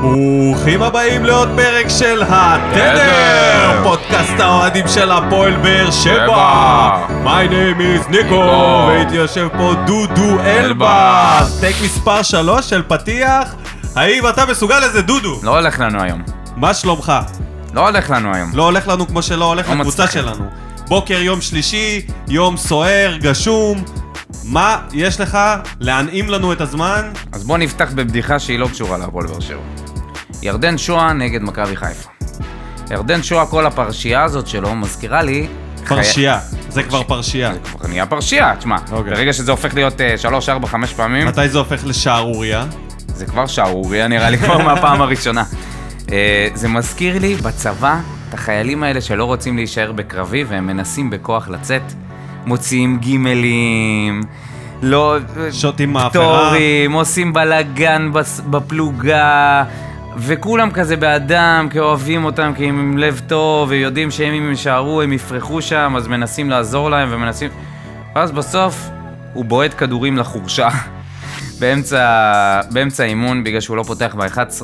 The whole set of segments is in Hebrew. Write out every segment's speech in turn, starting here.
ברוכים הבאים לעוד פרק של התדר, תדר. פודקאסט האוהדים של הפועל באר שבע. My name is ניקו. והייתי יושב פה דודו אלבאס. טייק מספר 3 של פתיח. האם אתה מסוגל לזה דודו? לא הולך לנו היום. מה שלומך? לא הולך לנו היום. לא הולך לנו כמו שלא הולך לא לקבוצה. שלנו. בוקר יום שלישי, יום סוער, גשום. מה יש לך להנעים לנו את הזמן? אז בואו נפתח בבדיחה שהיא לא קשורה להפועל באר שבע. ירדן שואה נגד מכבי חיפה. ירדן שואה, כל הפרשייה הזאת שלו מזכירה לי... פרשייה. זה כבר פרשייה. זה כבר נהיה פרשייה, תשמע. אוקיי. ברגע שזה הופך להיות אה, שלוש, ארבע, חמש פעמים, מתי זה הופך לשערוריה? זה כבר שערוריה נראה לי כבר מהפעם הראשונה. אה, זה מזכיר לי בצבא את החיילים האלה שלא רוצים להישאר בקרבי והם מנסים בכוח לצאת. מוציאים גימלים, לא... שותים מאפרה. פטורים, עושים בלאגן בפלוגה, וכולם כזה בעדם, כי אוהבים אותם, כי הם עם לב טוב, ויודעים שאם הם יישארו הם יפרחו שם, אז מנסים לעזור להם ומנסים... ואז בסוף הוא בועט כדורים לחורשה באמצע, באמצע האימון, בגלל שהוא לא פותח ב-11.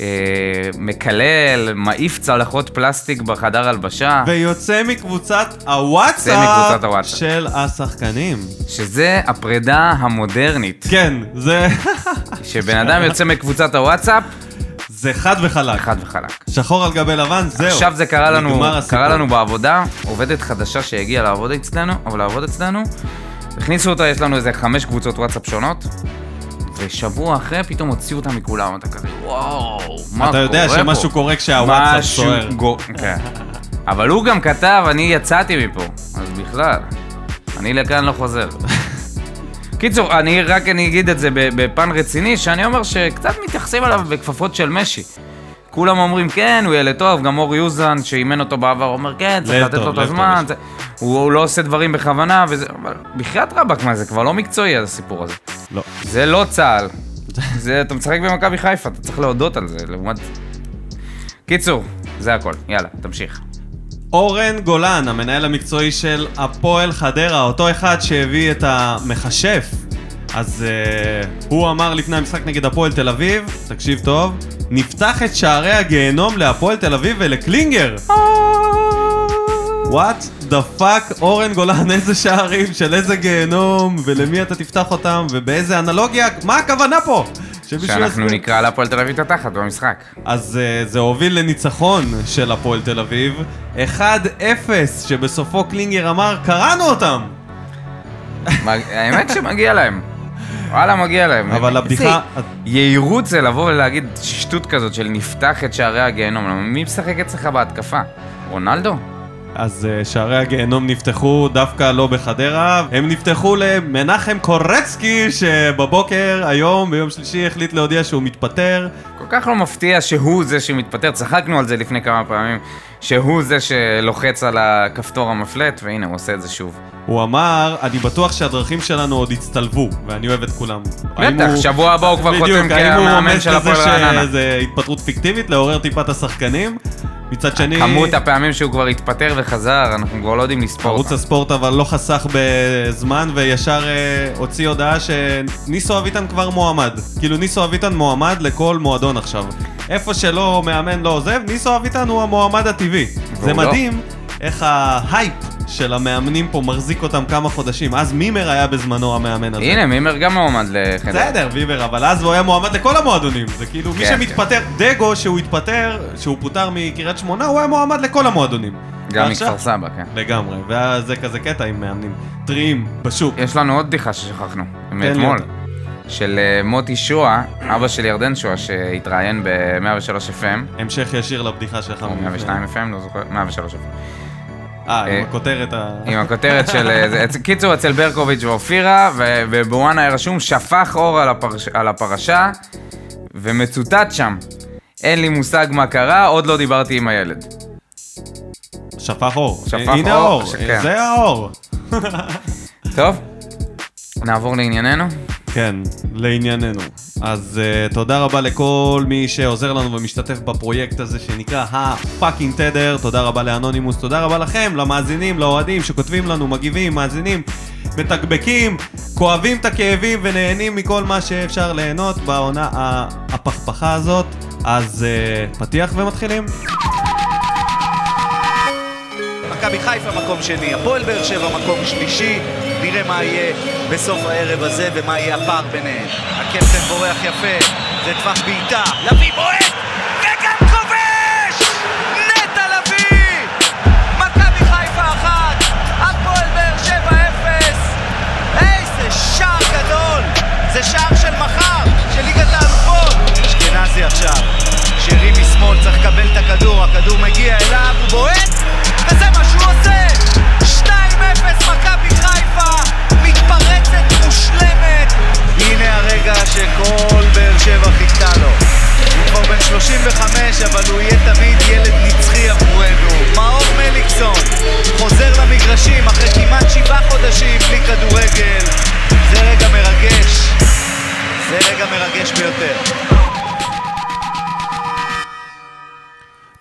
אה, מקלל, מעיף צלחות פלסטיק בחדר הלבשה, ויוצא מקבוצת הוואטסאפ. של השחקנים. שזה הפרידה המודרנית. כן, זה שבן אדם יוצא מקבוצת הוואטסאפ, זה חד וחלק. חד וחלק. שחור על גבי לבן, זהו. עכשיו זה קרה לנו. קרה לנו בעבודה, עובדת חדשה שהגיעה לעבוד אצלנו, אבל לעבוד אצלנו, הכניסו אותה, יש לנו איזה חמש קבוצות וואטסאפ שונות, ושבוע אחרי פתאום הוציאו אותה מכולם, אתה כזה, וואו, מה קורה פה? אתה יודע שמשהו קורה כשהוואטסאפ סוער. גו- כן. אבל הוא גם כתב, אני יצאתי מפה, אז בכלל, אני לכאן לא חוזר. קיצור, אני רק אני אגיד את זה בפן רציני, שאני אומר שקצת מתייחסים אליו בכפפות של משי. כולם אומרים, כן, הוא ילד טוב, גם אור יוזן, שאימן אותו בעבר, אומר, כן, צריך לתת לו את הזמן, זה- הוא, הוא לא עושה דברים בכוונה, וזה, אבל בחייאת רבאק, מה, זה כבר לא מקצועי, הסיפור הזה. לא. זה לא צה"ל. זה, אתה משחק במכבי חיפה, אתה צריך להודות על זה, לעומת... קיצור, זה הכל, יאללה, תמשיך. אורן גולן, המנהל המקצועי של הפועל חדרה, אותו אחד שהביא את המכשף. אז אה, הוא אמר לפני המשחק נגד הפועל תל אביב, תקשיב טוב, נפתח את שערי הגיהנום להפועל תל אביב ולקלינגר. what the fuck, אורן גולן, איזה שערים של איזה גיהנום, ולמי אתה תפתח אותם, ובאיזה אנלוגיה, מה הכוונה פה? שאנחנו יסביר. נקרא להפועל תל אביב את התחת במשחק. אז uh, זה הוביל לניצחון של הפועל תל אביב, 1-0, שבסופו קלינגר אמר, קראנו אותם! האמת שמגיע להם. וואלה, מגיע להם. אבל הבדיחה- יהירות זה לבוא ולהגיד שטות כזאת של נפתח את שערי הגיהנום. מי משחק אצלך בהתקפה? רונלדו? אז uh, שערי הגיהנום נפתחו דווקא לא בחדרה, הם נפתחו למנחם קורצקי, שבבוקר, היום, ביום שלישי, החליט להודיע שהוא מתפטר. כל כך לא מפתיע שהוא זה שמתפטר, צחקנו על זה לפני כמה פעמים, שהוא זה שלוחץ על הכפתור המפלט, והנה הוא עושה את זה שוב. הוא אמר, אני בטוח שהדרכים שלנו עוד יצטלבו, ואני אוהב את כולם. האם בטח, הוא- שבוע הבא הוא כבר חותם בדיוק, האם הוא כמאמן רומז של לזה הפועל רעננה. שזה התפטרות פיקטיבית, לעורר טיפה את השחקנים? מצד שני... כמות הפעמים שהוא כבר התפטר וחזר, אנחנו כבר לא יודעים לספור ערוץ. הספורט אבל לא חסך בזמן וישר אה, הוציא הודעה שניסו אביטן כבר מועמד. כאילו ניסו אביטן מועמד לכל מועדון עכשיו. איפה שלא מאמן לא עוזב, ניסו אביטן הוא המועמד הטבעי. זה לא. מדהים איך ההייפ של המאמנים פה מחזיק אותם כמה חודשים. אז מימר היה בזמנו המאמן הזה. הנה, מימר גם מועמד לחדרה. בסדר, ויבר, אבל אז הוא היה מועמד לכל המועדונים. זה כאילו, מי כן, שמתפטר, דגו, שהוא התפטר, שהוא פוטר מקריית שמונה, הוא היה מועמד לכל המועדונים. גם מכפר סבא, כן. לגמרי, ואז זה כזה קטע עם מאמנים טריים בשוק. יש לנו עוד בדיחה ששכחנו, לי מאתמול. של אה, מוטי שואה, אבא של ירדן שואה, שהתראיין ב-103 FM, המשך ישיר לבדיחה שלך. או מלפני. 102 FM, לא זוכר, 103 FM. אה, עם אה, הכותרת ה... עם הכותרת של... אה, קיצור, אצל ברקוביץ' ואופירה, ובוואנה היה רשום, שפך אור על, הפרש, על הפרשה, ומצוטט שם, אין לי מושג מה קרה, עוד לא דיברתי עם הילד. שפך אור. שפך הנה אור, האור, שכן. זה האור. טוב, נעבור לענייננו. כן, לענייננו. אז uh, תודה רבה לכל מי שעוזר לנו ומשתתף בפרויקט הזה שנקרא הפאקינג תדר. תודה רבה לאנונימוס, תודה רבה לכם, למאזינים, לאוהדים שכותבים לנו, מגיבים, מאזינים, מתקבקים, כואבים את הכאבים ונהנים מכל מה שאפשר ליהנות בעונה הפכפכה הזאת. אז uh, פתיח ומתחילים. מכבי חיפה מקום שני, הפועל באר שבע מקום שלישי, נראה מה יהיה בסוף הערב הזה ומה יהיה הפער ביניהם. הקפטן בורח יפה, זה טווח בעיטה, לביא בועט, עכשיו, שרי משמאל צריך לקבל את הכדור, הכדור מגיע אליו, הוא בועט, וזה מה שהוא עושה! 2-0 מכבי חיפה, מתפרצת מושלמת! הנה הרגע שכל באר שבע חיכתה לו. הוא כבר בן 35, אבל הוא יהיה תמיד ילד נצחי עבורנו. מאור מליקסון חוזר למגרשים אחרי כמעט שבעה חודשים בלי כדורגל. זה רגע מרגש. זה רגע מרגש ביותר.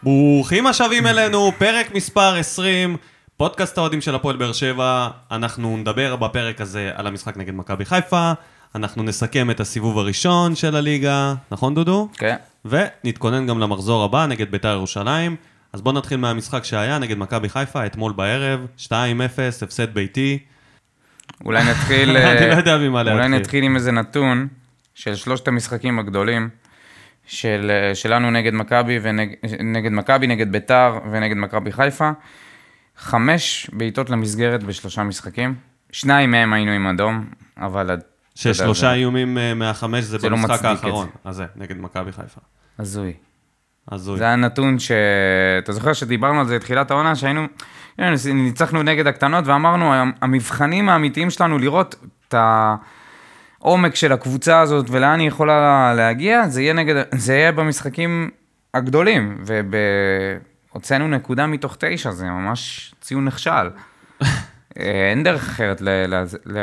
ברוכים השבים אלינו, פרק מספר 20, פודקאסט האוהדים של הפועל באר שבע. אנחנו נדבר בפרק הזה על המשחק נגד מכבי חיפה, אנחנו נסכם את הסיבוב הראשון של הליגה, נכון דודו? כן. ונתכונן גם למחזור הבא נגד בית"ר ירושלים. אז בואו נתחיל מהמשחק שהיה נגד מכבי חיפה אתמול בערב, 2-0, הפסד ביתי. אולי נתחיל... אני לא אה, יודע ממה אולי להתחיל. נתחיל עם איזה נתון של שלושת המשחקים הגדולים של, אה, שלנו נגד מכבי, ונג- נגד מכבי, נגד ביתר ונגד מכבי חיפה. חמש בעיטות למסגרת בשלושה משחקים. שניים מהם היינו עם אדום, אבל... ששלושה זה איומים אה, מהחמש זה זה לא במשחק את האחרון, זה. הזה, נגד מכבי חיפה. הזוי. הזוי. זה הנתון ש... אתה זוכר שדיברנו על זה בתחילת העונה, שהיינו... ניצחנו נגד הקטנות ואמרנו, המבחנים האמיתיים שלנו לראות את העומק של הקבוצה הזאת ולאן היא יכולה להגיע, זה יהיה, נגד... זה יהיה במשחקים הגדולים. והוצאנו נקודה מתוך תשע, זה ממש ציון נכשל. אה, אין דרך אחרת ל- לה- ל-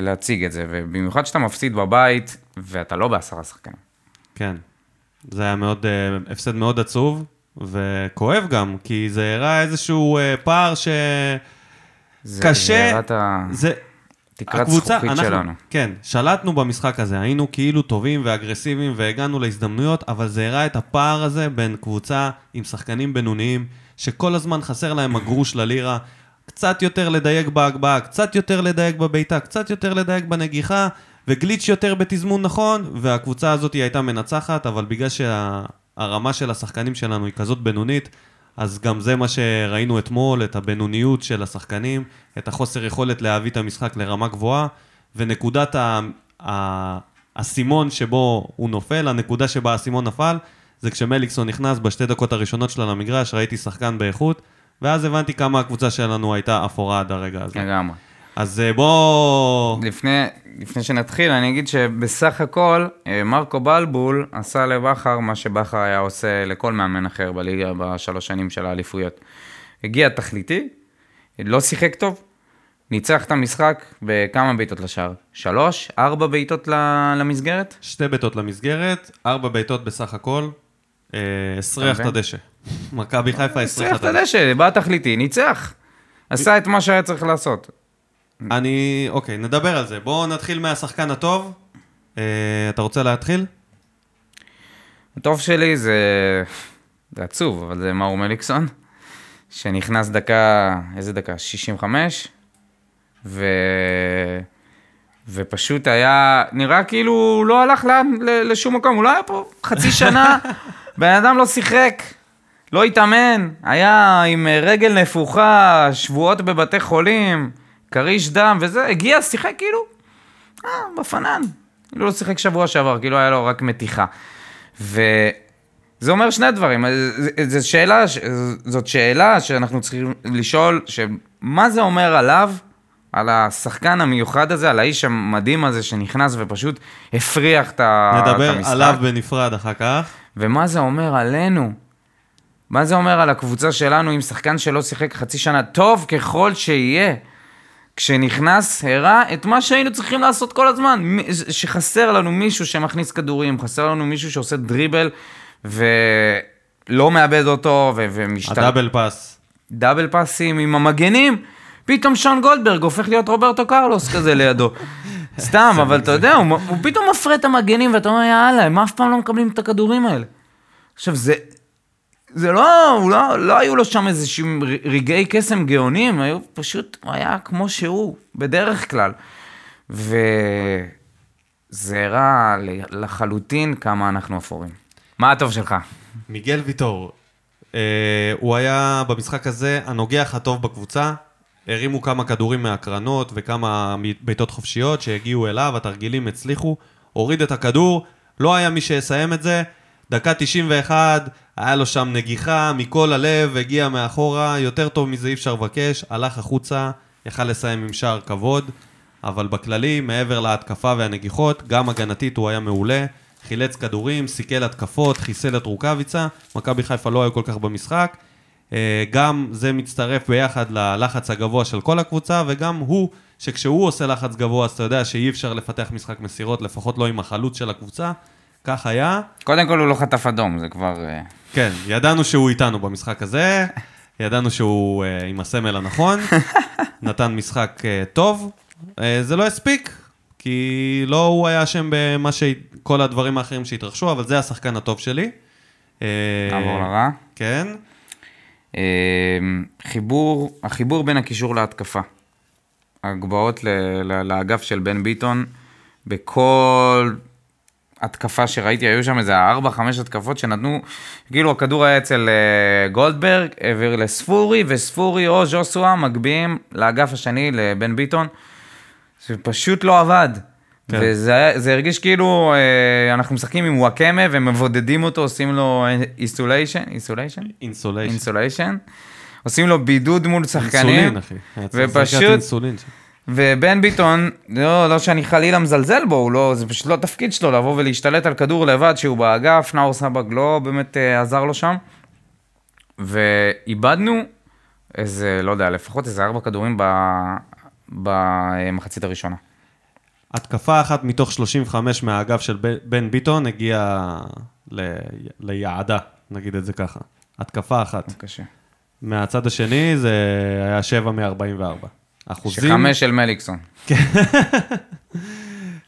להציג את זה, ובמיוחד שאתה מפסיד בבית ואתה לא בעשרה שחקנים. כן. זה היה מאוד, אה, הפסד מאוד עצוב, וכואב גם, כי זה הראה איזשהו אה, פער ש... זה- קשה, זה הראה את ה- זה... תקרת זכוכית שלנו. כן, שלטנו במשחק הזה, היינו כאילו טובים ואגרסיביים והגענו להזדמנויות, אבל זה הראה את הפער הזה בין קבוצה עם שחקנים בינוניים, שכל הזמן חסר להם הגרוש ללירה, קצת יותר לדייק בהגבהה, קצת יותר לדייק בבעיטה, קצת יותר לדייק בנגיחה, וגליץ' יותר בתזמון נכון, והקבוצה הזאת הייתה מנצחת, אבל בגלל שהרמה של השחקנים שלנו היא כזאת בינונית, אז גם זה מה שראינו אתמול, את הבינוניות של השחקנים, את החוסר יכולת להביא את המשחק לרמה גבוהה, ונקודת האסימון שבו הוא נופל, הנקודה שבה האסימון נפל, זה כשמליקסון נכנס בשתי דקות הראשונות שלה למגרש, ראיתי שחקן באיכות, ואז הבנתי כמה הקבוצה שלנו הייתה אפורה עד הרגע הזה. לגמרי. אז אה, בוא... לפני, לפני שנתחיל, אני אגיד שבסך הכל, אה, מרקו בלבול עשה לבכר מה שבכר היה עושה לכל מאמן אחר בליגה בשלוש שנים של האליפויות. הגיע תכליתי, לא שיחק טוב, ניצח את המשחק בכמה בעיטות לשער? שלוש? ארבע בעיטות למסגרת? שתי בעיטות למסגרת, ארבע בעיטות בסך הכל, אה, הסריח את מבין? הדשא. מכבי חיפה הסריח את את הדשא. הדשא, בא תכליתי, ניצח. עשה את מה שהיה צריך לעשות. אני, אוקיי, נדבר על זה. בואו נתחיל מהשחקן הטוב. אה, אתה רוצה להתחיל? הטוב שלי זה... זה עצוב, אבל זה מאור מליקסון, שנכנס דקה, איזה דקה? 65, ו... ופשוט היה, נראה כאילו הוא לא הלך לאן, לשום מקום, הוא לא היה פה חצי שנה, בן אדם לא שיחק, לא התאמן, היה עם רגל נפוחה, שבועות בבתי חולים, כריש דם וזה, הגיע, שיחק כאילו, אה, בפנן. כאילו לא שיחק שבוע שעבר, כאילו היה לו רק מתיחה. וזה אומר שני דברים, ז- ז- שאלה, זאת שאלה שאנחנו צריכים לשאול, שמה זה אומר עליו, על השחקן המיוחד הזה, על האיש המדהים הזה שנכנס ופשוט הפריח את המשחק. נדבר עליו בנפרד אחר כך. ומה זה אומר עלינו? מה זה אומר על הקבוצה שלנו עם שחקן שלא שיחק חצי שנה? טוב ככל שיהיה. כשנכנס, הראה את מה שהיינו צריכים לעשות כל הזמן. שחסר לנו מישהו שמכניס כדורים, חסר לנו מישהו שעושה דריבל ולא מאבד אותו ו- ומשתלט. הדאבל פאס. דאבל פאסים עם המגנים, פתאום שון גולדברג הופך להיות רוברטו קרלוס כזה לידו. סתם, אבל אתה יודע, הוא, הוא פתאום מפרה את המגנים ואתה אומר, יאללה, הם אף פעם לא מקבלים את הכדורים האלה. עכשיו, זה... זה לא, הוא לא, לא היו לו שם איזה שהם רגעי קסם גאונים, היו פשוט, הוא היה כמו שהוא, בדרך כלל. וזה הראה לחלוטין כמה אנחנו אפורים. מה הטוב שלך? מיגל ויטור, אה, הוא היה במשחק הזה הנוגח הטוב בקבוצה, הרימו כמה כדורים מהקרנות וכמה בעיטות חופשיות שהגיעו אליו, התרגילים הצליחו, הוריד את הכדור, לא היה מי שיסיים את זה, דקה 91, היה לו שם נגיחה מכל הלב, הגיע מאחורה, יותר טוב מזה אי אפשר לבקש, הלך החוצה, יכל לסיים עם שער כבוד, אבל בכללי, מעבר להתקפה והנגיחות, גם הגנתית הוא היה מעולה, חילץ כדורים, סיכל התקפות, חיסל את רוקאביצה, מכבי חיפה לא היו כל כך במשחק, אה, גם זה מצטרף ביחד ללחץ הגבוה של כל הקבוצה, וגם הוא, שכשהוא עושה לחץ גבוה, אז אתה יודע שאי אפשר לפתח משחק מסירות, לפחות לא עם החלוץ של הקבוצה. כך היה. קודם כל הוא לא חטף אדום, זה כבר... אה, כן, ידענו שהוא איתנו במשחק הזה, ידענו שהוא uh, עם הסמל הנכון, נתן משחק uh, טוב. Uh, זה לא הספיק, כי לא הוא היה אשם במה ש... כל הדברים האחרים שהתרחשו, אבל זה השחקן הטוב שלי. נעבור לרע. כן. חיבור, החיבור בין הקישור להתקפה. הגבהות לאגף של בן ביטון, בכל התקפה שראיתי, היו שם איזה 4-5 התקפות שנתנו, כאילו הכדור היה אצל אה, גולדברג, העביר לספורי, וספורי או ז'וסואה מגביהים לאגף השני, לבן ביטון. זה פשוט לא עבד. כן. וזה הרגיש כאילו אה, אנחנו משחקים עם וואקמה ומבודדים אותו, עושים לו insulation, insulation? insulation. insulation. עושים לו בידוד מול שחקנים. אינסולין, אחי. ופשוט... אינסולין. ובן ביטון, לא, לא שאני חלילה מזלזל בו, הוא לא, זה פשוט לא תפקיד שלו לבוא ולהשתלט על כדור לבד שהוא באגף, נאור סבג לא באמת אה, עזר לו שם. ואיבדנו איזה, לא יודע, לפחות איזה ארבע כדורים במחצית הראשונה. התקפה אחת מתוך 35 מהאגף של בן ביטון הגיעה ל... ליעדה, נגיד את זה ככה. התקפה אחת. קשה. מהצד השני זה היה 7 מ-44. אחוזים. שחמש של מליקסון.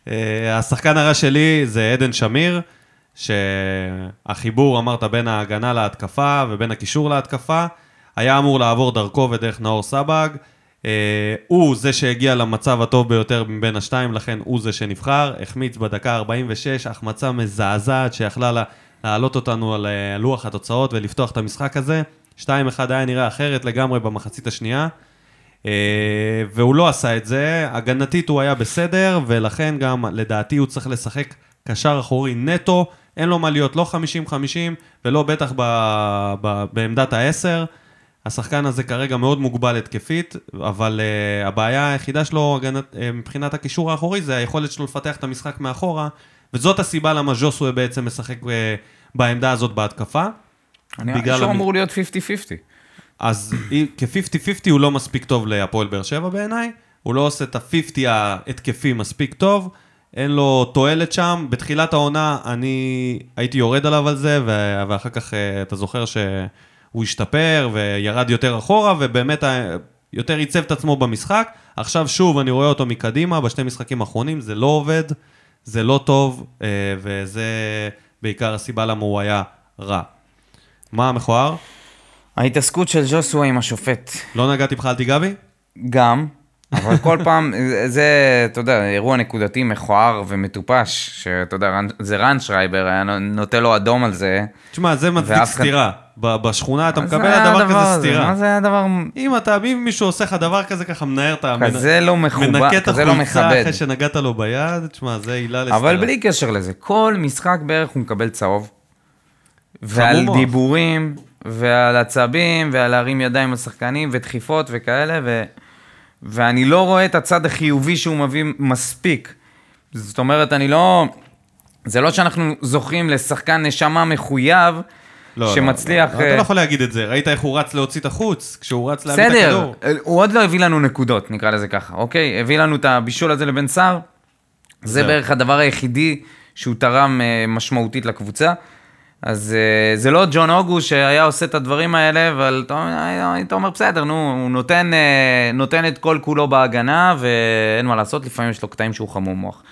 אה, השחקן הרע שלי זה עדן שמיר, שהחיבור, אמרת, בין ההגנה להתקפה ובין הקישור להתקפה, היה אמור לעבור דרכו ודרך נאור סבג. אה, הוא זה שהגיע למצב הטוב ביותר מבין השתיים, לכן הוא זה שנבחר. החמיץ בדקה 46, החמצה מזעזעת שיכלה להעלות אותנו על אה, לוח התוצאות ולפתוח את המשחק הזה. 2-1 היה נראה אחרת לגמרי במחצית השנייה. אה, והוא לא עשה את זה, הגנתית הוא היה בסדר, ולכן גם לדעתי הוא צריך לשחק קשר אחורי נטו, אין לו מה להיות לא 50-50 ולא בטח ב, ב, בעמדת ה-10. השחקן הזה כרגע מאוד מוגבל התקפית, אבל uh, הבעיה היחידה שלו הגנת, uh, מבחינת הקישור האחורי זה היכולת שלו לפתח את המשחק מאחורה, וזאת הסיבה למה ז'וסווה בעצם משחק uh, בעמדה הזאת בהתקפה. אני חושב שהוא אמור להיות 50-50. אז כ-50-50 הוא לא מספיק טוב להפועל באר שבע בעיניי, הוא לא עושה את ה-50 ההתקפי מספיק טוב, אין לו תועלת שם. בתחילת העונה אני הייתי יורד עליו על זה, ואחר כך אה, אתה זוכר שהוא השתפר וירד יותר אחורה, ובאמת יותר עיצב את עצמו במשחק. עכשיו שוב אני רואה אותו מקדימה, בשני משחקים האחרונים, זה לא עובד, זה לא טוב, אה, וזה בעיקר הסיבה למה הוא היה רע. מה המכוער? ההתעסקות של ג'וסווה עם השופט. לא נגעתי בך על תיגבי? גם, אבל כל פעם, זה, אתה יודע, אירוע נקודתי מכוער ומטופש, שאתה יודע, זה רן שרייבר היה נותן לו אדום על זה. תשמע, זה מצדיק סתירה. בשכונה אתה מקבל על דבר כזה סתירה. מה זה היה דבר... אם אתה, אם מישהו עושה לך דבר כזה ככה מנער את ה... כזה לא מכובד, כזה לא מכבד. מנקה את החולצה אחרי שנגעת לו ביד, תשמע, זה עילה לסתירה. אבל בלי קשר לזה, כל משחק בערך הוא מקבל צהוב. ועל דיבורים, ועל עצבים, ועל להרים ידיים על שחקנים, ודחיפות וכאלה, ו... ואני לא רואה את הצד החיובי שהוא מביא מספיק. זאת אומרת, אני לא... זה לא שאנחנו זוכים לשחקן נשמה מחויב, לא, שמצליח... לא, לא, אתה לא יכול להגיד את זה, ראית איך הוא רץ להוציא את החוץ, כשהוא רץ להביא את הכדור. בסדר, הוא עוד לא הביא לנו נקודות, נקרא לזה ככה, אוקיי? הביא לנו את הבישול הזה לבן סער, זה בערך הדבר היחידי שהוא תרם אה, משמעותית לקבוצה. אז uh, זה לא ג'ון אוגו שהיה עושה את הדברים האלה, אבל אתה אומר, בסדר, נו, הוא נותן, uh, נותן את כל כולו בהגנה, ואין מה לעשות, לפעמים יש לו קטעים שהוא חמום מוח.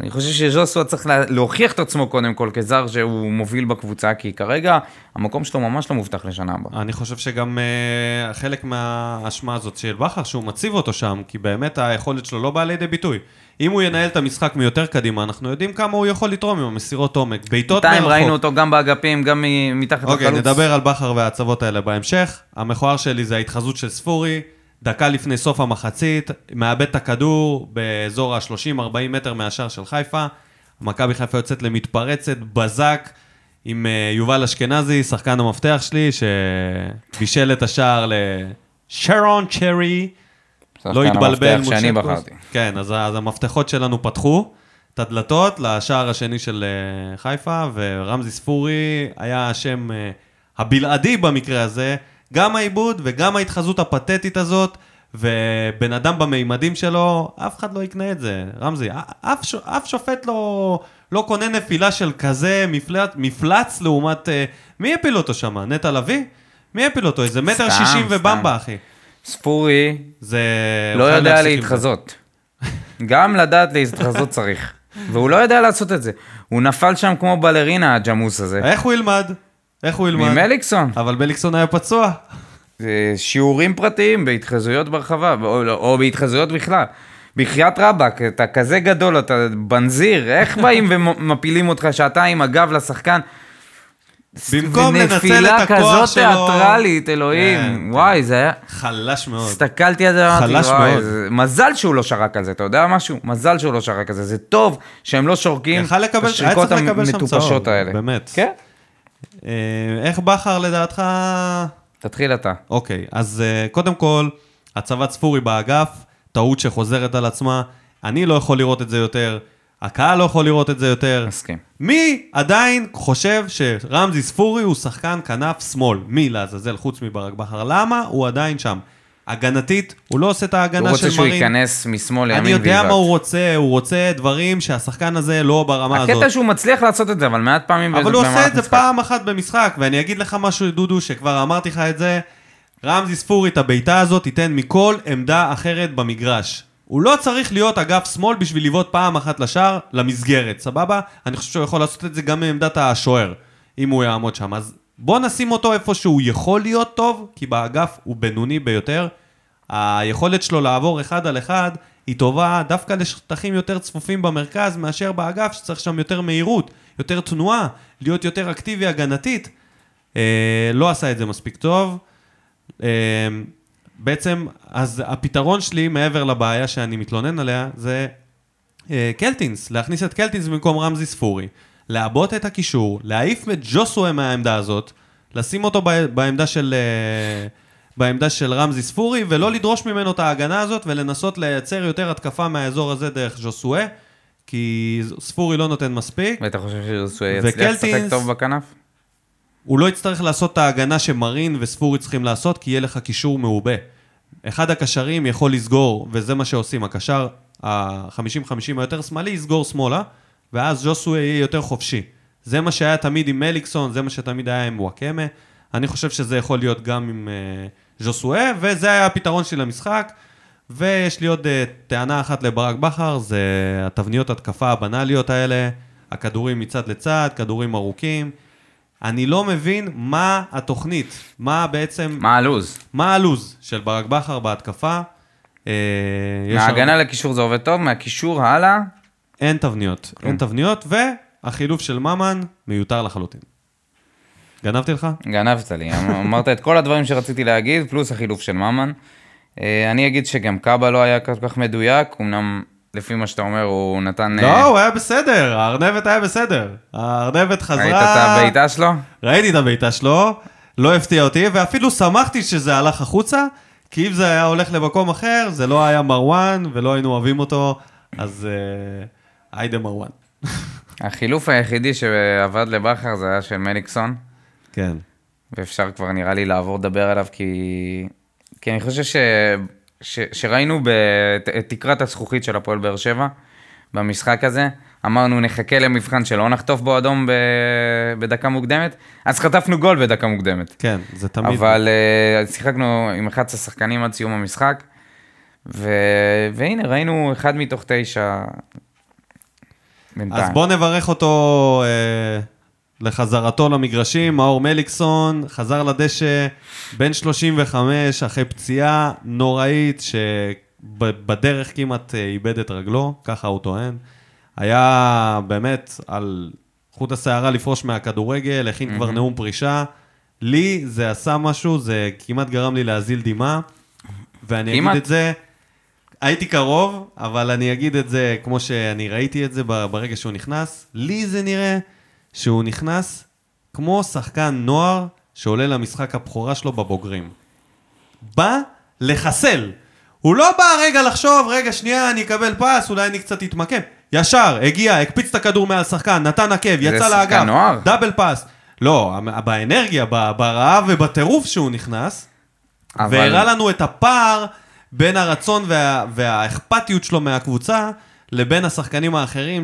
אני חושב שז'וסווה צריך לה- להוכיח את עצמו קודם כל כזר שהוא מוביל בקבוצה, כי כרגע המקום שלו ממש לא מובטח לשנה הבאה. אני חושב שגם uh, חלק מהאשמה הזאת של בכר, שהוא מציב אותו שם, כי באמת היכולת שלו לא באה לידי ביטוי. אם הוא ינהל את המשחק מיותר קדימה, אנחנו יודעים כמה הוא יכול לתרום עם המסירות עומק. בעיטות בינתיים מרחוק. ראינו אותו גם באגפים, גם מתחת אוקיי, לחלוץ. נדבר על בכר וההצבות האלה בהמשך. המכוער שלי זה ההתחזות של ספורי, דקה לפני סוף המחצית, מאבד את הכדור באזור ה-30-40 מטר מהשער של חיפה. מכבי חיפה יוצאת למתפרצת, בזק, עם אה, יובל אשכנזי, שחקן המפתח שלי, שבישל את השער לשרון צ'רי. שחקן לא התבלבל המפתח שאני. בחרתי. כן, אז, אז המפתחות שלנו פתחו את הדלתות לשער השני של uh, חיפה, ורמזי ספורי היה השם uh, הבלעדי במקרה הזה, גם העיבוד וגם ההתחזות הפתטית הזאת, ובן אדם במימדים שלו, אף אחד לא יקנה את זה, רמזי, אף, ש- אף שופט לא, לא קונה נפילה של כזה מפלט, מפלץ לעומת... Uh, מי הפיל אותו שם? נטע לביא? מי הפיל אותו? איזה מטר שישים. ובמבה, אחי. ספורי זה... לא יודע. להתחזות. גם לדעת להתחזות צריך. והוא לא יודע לעשות את זה. הוא נפל שם כמו בלרינה, הג'מוס הזה. איך הוא ילמד? איך הוא ילמד? ממליקסון. אבל בליקסון היה פצוע. שיעורים פרטיים בהתחזויות ברחבה, או, או בהתחזויות בכלל. בחייאת רבאק, אתה כזה גדול, אתה בנזיר, איך באים ומפילים אותך שאתה עם הגב לשחקן? במקום לנצל את הכוח כזאת שלו. תיאטרלית, אלוהים. כן, וואי, זה היה... חלש מאוד. הסתכלתי על זה, אמרתי, וואי. זה- מזל שהוא לא שרק על זה, אתה יודע משהו? מזל שהוא לא שרק על זה, זה טוב שהם לא שורקים את השריקות המטופשות האלה. באמת. כן? אה, איך בכר לדעתך... תתחיל אתה. אוקיי, אז אה, קודם כל, הצבת ספורי באגף, טעות שחוזרת על עצמה. אני לא יכול לראות את זה יותר, הקהל לא יכול לראות את זה יותר. מסכים. מי עדיין חושב שרמזי ספורי הוא שחקן כנף שמאל? מי לעזאזל חוץ מברק בכר? למה הוא עדיין שם? הגנתית, הוא לא עושה את הוא ההגנה רוצה של שהוא מרין. ייכנס משמאל לימין אני יודע בלבד. מה הוא רוצה, הוא רוצה דברים שהשחקן הזה לא ברמה הזאת. הקטע שהוא מצליח לעשות את זה, אבל מעט פעמים אבל הוא עושה את זה משחק. פעם אחת במשחק, ואני אגיד לך משהו, דודו, שכבר אמרתי לך את זה, רמזי ספורי את הבעיטה הזאת תיתן מכל עמדה אחרת במגרש. הוא לא צריך להיות אגף שמאל בשביל לבעוט פעם אחת לשער, למסגרת, סבבה? אני חושב שהוא יכול לעשות את זה גם מעמדת השוער, אם הוא יעמוד שם. אז בוא נשים אותו איפה שהוא יכול להיות טוב, כי באגף הוא בינוני ביותר. היכולת שלו לעבור אחד על אחד היא טובה דווקא לשטחים יותר צפופים במרכז מאשר באגף, שצריך שם יותר מהירות, יותר תנועה, להיות יותר אקטיבי הגנתית. אה, לא עשה את זה מספיק טוב. אה, בעצם, אז הפתרון שלי, מעבר לבעיה שאני מתלונן עליה, זה אה, קלטינס, להכניס את קלטינס במקום רמזי ספורי, לעבות את הקישור, להעיף את ג'וסווה מהעמדה הזאת, לשים אותו ב- בעמדה של, אה, בעמדה של רמזי ספורי, ולא לדרוש ממנו את ההגנה הזאת, ולנסות לייצר יותר התקפה מהאזור הזה דרך ג'וסווה, כי ספורי לא נותן מספיק. ואתה חושב שהוא יצליח לשחק טוב בכנף? הוא לא יצטרך לעשות את ההגנה שמרין וספורי צריכים לעשות, כי יהיה לך קישור מעובה. אחד הקשרים יכול לסגור, וזה מה שעושים, הקשר ה-50-50 היותר שמאלי יסגור שמאלה, ואז ג'וסווה יהיה יותר חופשי. זה מה שהיה תמיד עם מליקסון, זה מה שתמיד היה עם וואקמה. אני חושב שזה יכול להיות גם עם uh, ז'וסואה, וזה היה הפתרון שלי למשחק. ויש לי עוד uh, טענה אחת לברק בכר, זה התבניות התקפה הבנאליות האלה, הכדורים מצד לצד, כדורים ארוכים. אני לא מבין מה התוכנית, מה בעצם, מה הלו"ז? מה הלו"ז של ברק בכר בהתקפה. אה, יש הרבה- מההגנה לקישור זה עובד טוב, מהקישור הלאה, אין תבניות, אין תבניות, והחילוף של ממן מיותר לחלוטין. גנבתי לך? גנבת לי, אמרת את כל הדברים שרציתי להגיד, פלוס החילוף של ממן. אה, אני אגיד שגם קאבה לא היה כל כך מדויק, אמנם לפי מה שאתה אומר הוא נתן... אה, לא, הוא היה בסדר, הארנבת היה בסדר. הארנבת חזרה... ראית את הבעיטה שלו? ראיתי את הבעיטה שלו, לא הפתיע אותי, ואפילו שמחתי שזה הלך החוצה, כי אם זה היה הולך למקום אחר, זה לא היה מרואן, ולא היינו אוהבים אותו, אז אה, היידה מרואן. החילוף היחידי שעבד לבכר זה היה של מליקסון, כן. ואפשר כבר נראה לי לעבור לדבר עליו, כי, כי אני חושב ש... שראינו ב... את תקרת הזכוכית של הפועל באר שבע במשחק הזה. אמרנו נחכה למבחן שלא נחטוף בו אדום ב... בדקה מוקדמת, אז חטפנו גול בדקה מוקדמת. כן, זה תמיד... אבל uh, שיחקנו עם 11 שחקנים עד סיום המשחק, ו... והנה ראינו אחד מתוך תשע. בינתיים. אז בואו נברך אותו אה, לחזרתו למגרשים. מאור מליקסון חזר לדשא, בן 35, אחרי פציעה נוראית, שבדרך כמעט אה, איבד את רגלו, ככה הוא טוען. היה באמת על חוט השערה לפרוש מהכדורגל, הכין כבר נאום פרישה. לי זה עשה משהו, זה כמעט גרם לי להזיל דמעה, ואני כמעט. אגיד את זה, הייתי קרוב, אבל אני אגיד את זה כמו שאני ראיתי את זה ברגע שהוא נכנס. לי זה נראה שהוא נכנס כמו שחקן נוער שעולה למשחק הבכורה שלו בבוגרים. בא לחסל. הוא לא בא רגע לחשוב, רגע, שנייה, אני אקבל פס, אולי אני קצת אתמקם. ישר, הגיע, הקפיץ את הכדור מעל שחקן, נתן עקב, יצא לאגף? דאבל פס. לא, באנרגיה, ברעב ובטירוף שהוא נכנס, אבל- והראה לנו את הפער בין הרצון וה, והאכפתיות שלו מהקבוצה לבין השחקנים האחרים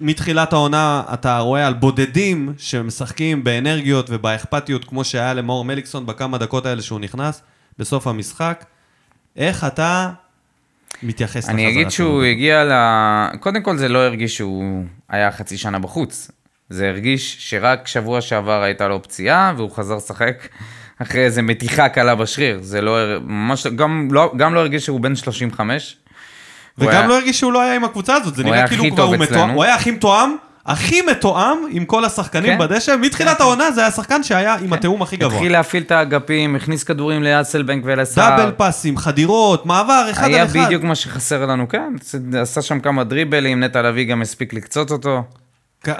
שמתחילת העונה אתה רואה על בודדים שמשחקים באנרגיות ובאכפתיות כמו שהיה למאור מליקסון בכמה דקות האלה שהוא נכנס בסוף המשחק. איך אתה מתייחס אני לחזרה אגיד שלו? שהוא הגיע ל... קודם כל זה לא הרגיש שהוא היה חצי שנה בחוץ. זה הרגיש שרק שבוע שעבר הייתה לו פציעה והוא חזר לשחק אחרי איזה מתיחה קלה בשריר. זה לא... ממש... גם לא, גם לא הרגיש שהוא בן 35. וגם היה- לא הרגיש שהוא לא היה עם הקבוצה הזאת, זה נראה היה כאילו כבר הוא מתואם. הוא היה הכי מתואם, הכי מתואם עם כל השחקנים כן. בדשא, מתחילת העונה זה היה השחקן שהיה עם התיאום הכי גבוה. התחיל להפעיל את האגפים, הכניס כדורים לאסלבנק ולסער. דאבל פאסים, חדירות, מעבר, אחד על היה אחד. בדיוק מה שחסר לנו, כן. עשה שם כמה דריבלים, נטע לביא גם הספיק לקצוץ אותו.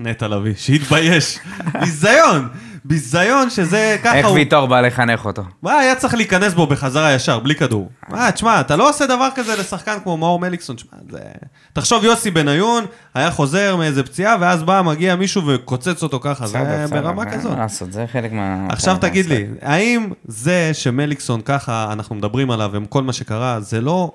נטע לביא, שיתבייש. ביזיון, ביזיון שזה ככה איך הוא... ויטור בא לחנך אותו. מה, היה צריך להיכנס בו בחזרה ישר, בלי כדור. מה, תשמע, אתה לא עושה דבר כזה לשחקן כמו מאור מליקסון, תשמע, זה... תחשוב, יוסי בניון היה חוזר מאיזה פציעה, ואז בא, מגיע מישהו וקוצץ אותו ככה, זה ברמה מה כזאת. לעשות, זה חלק מה... עכשיו תגיד לי. האם זה שמליקסון ככה, אנחנו מדברים עליו, עם כל מה שקרה, זה לא,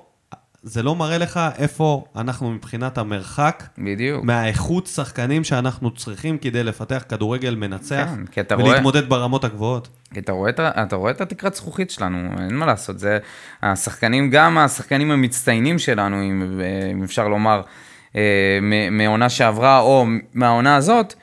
זה לא מראה לך איפה אנחנו מבחינת המרחק בדיוק. מהאיכות שחקנים שאנחנו צריכים כדי לפתח כדורגל מנצח כן, כי אתה רואה- ולהתמודד ברמות הגבוהות? כי אתה רואה, אתה רואה את התקרת זכוכית שלנו, אין מה לעשות, זה השחקנים, גם השחקנים המצטיינים שלנו, אם, אם אפשר לומר, אה, מעונה שעברה או מהעונה הזאת,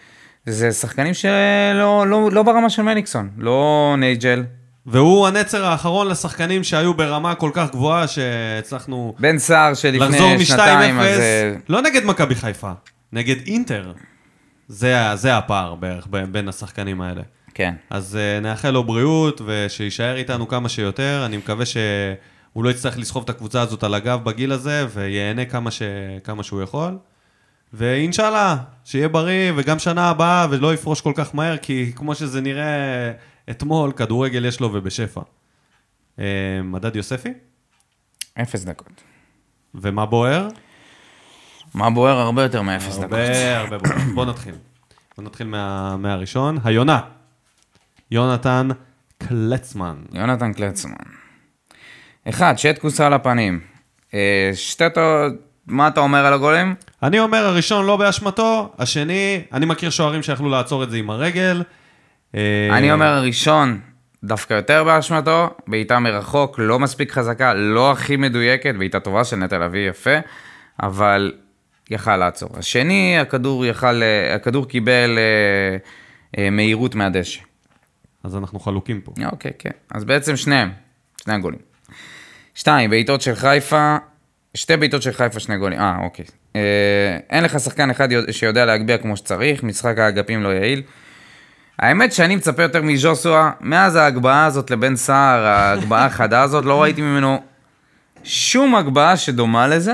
זה שחקנים שלא לא, לא ברמה של מליקסון, לא נייג'ל, והוא הנצר האחרון לשחקנים שהיו ברמה כל כך גבוהה שהצלחנו בן סער שלפני שנתיים, מ-2-0, אז... אה, לא נגד מכבי חיפה, נגד אינטר. זה, זה הפער בערך בין השחקנים האלה. כן. אז uh, נאחל לו בריאות ושיישאר איתנו כמה שיותר. אני מקווה שהוא לא יצטרך לסחוב את הקבוצה הזאת על הגב בגיל הזה וייהנה כמה, ש... כמה שהוא יכול. ואינשאללה, שיהיה בריא וגם שנה הבאה ולא יפרוש כל כך מהר, כי כמו שזה נראה אתמול, כדורגל יש לו ובשפע. Uh, מדד יוספי? אפס דקות. ומה בוער? מה בוער הרבה יותר מאפס דקות. הרבה הרבה בוער. בוא נתחיל. בוא נתחיל מה... מהראשון. היונה. יונתן קלצמן. יונתן קלצמן. אחד, שטקוס על הפנים. אה, שתי מה אתה אומר על הגולים? אני אומר, הראשון לא באשמתו, השני, אני מכיר שוערים שיכלו לעצור את זה עם הרגל. אה, אני אומר הראשון, דווקא יותר באשמתו, בעיטה מרחוק, לא מספיק חזקה, לא הכי מדויקת, בעיטה טובה של נטע לביא יפה, אבל יכל לעצור. השני, הכדור יכל, אה, הכדור קיבל אה, מהירות מהדשא. אז אנחנו חלוקים פה. אוקיי, כן. אז בעצם שניהם, שני הגולים. שתיים, בעיטות של חיפה, שתי בעיטות של חיפה, שני גולים. אה, אוקיי. אה, אין לך שחקן אחד יודע- שיודע להגביה כמו שצריך, משחק האגפים לא יעיל. האמת שאני מצפה יותר מז'וסווה, מאז ההגבהה הזאת לבן סער, ההגבהה החדה הזאת, לא ראיתי ממנו שום הגבהה שדומה לזה.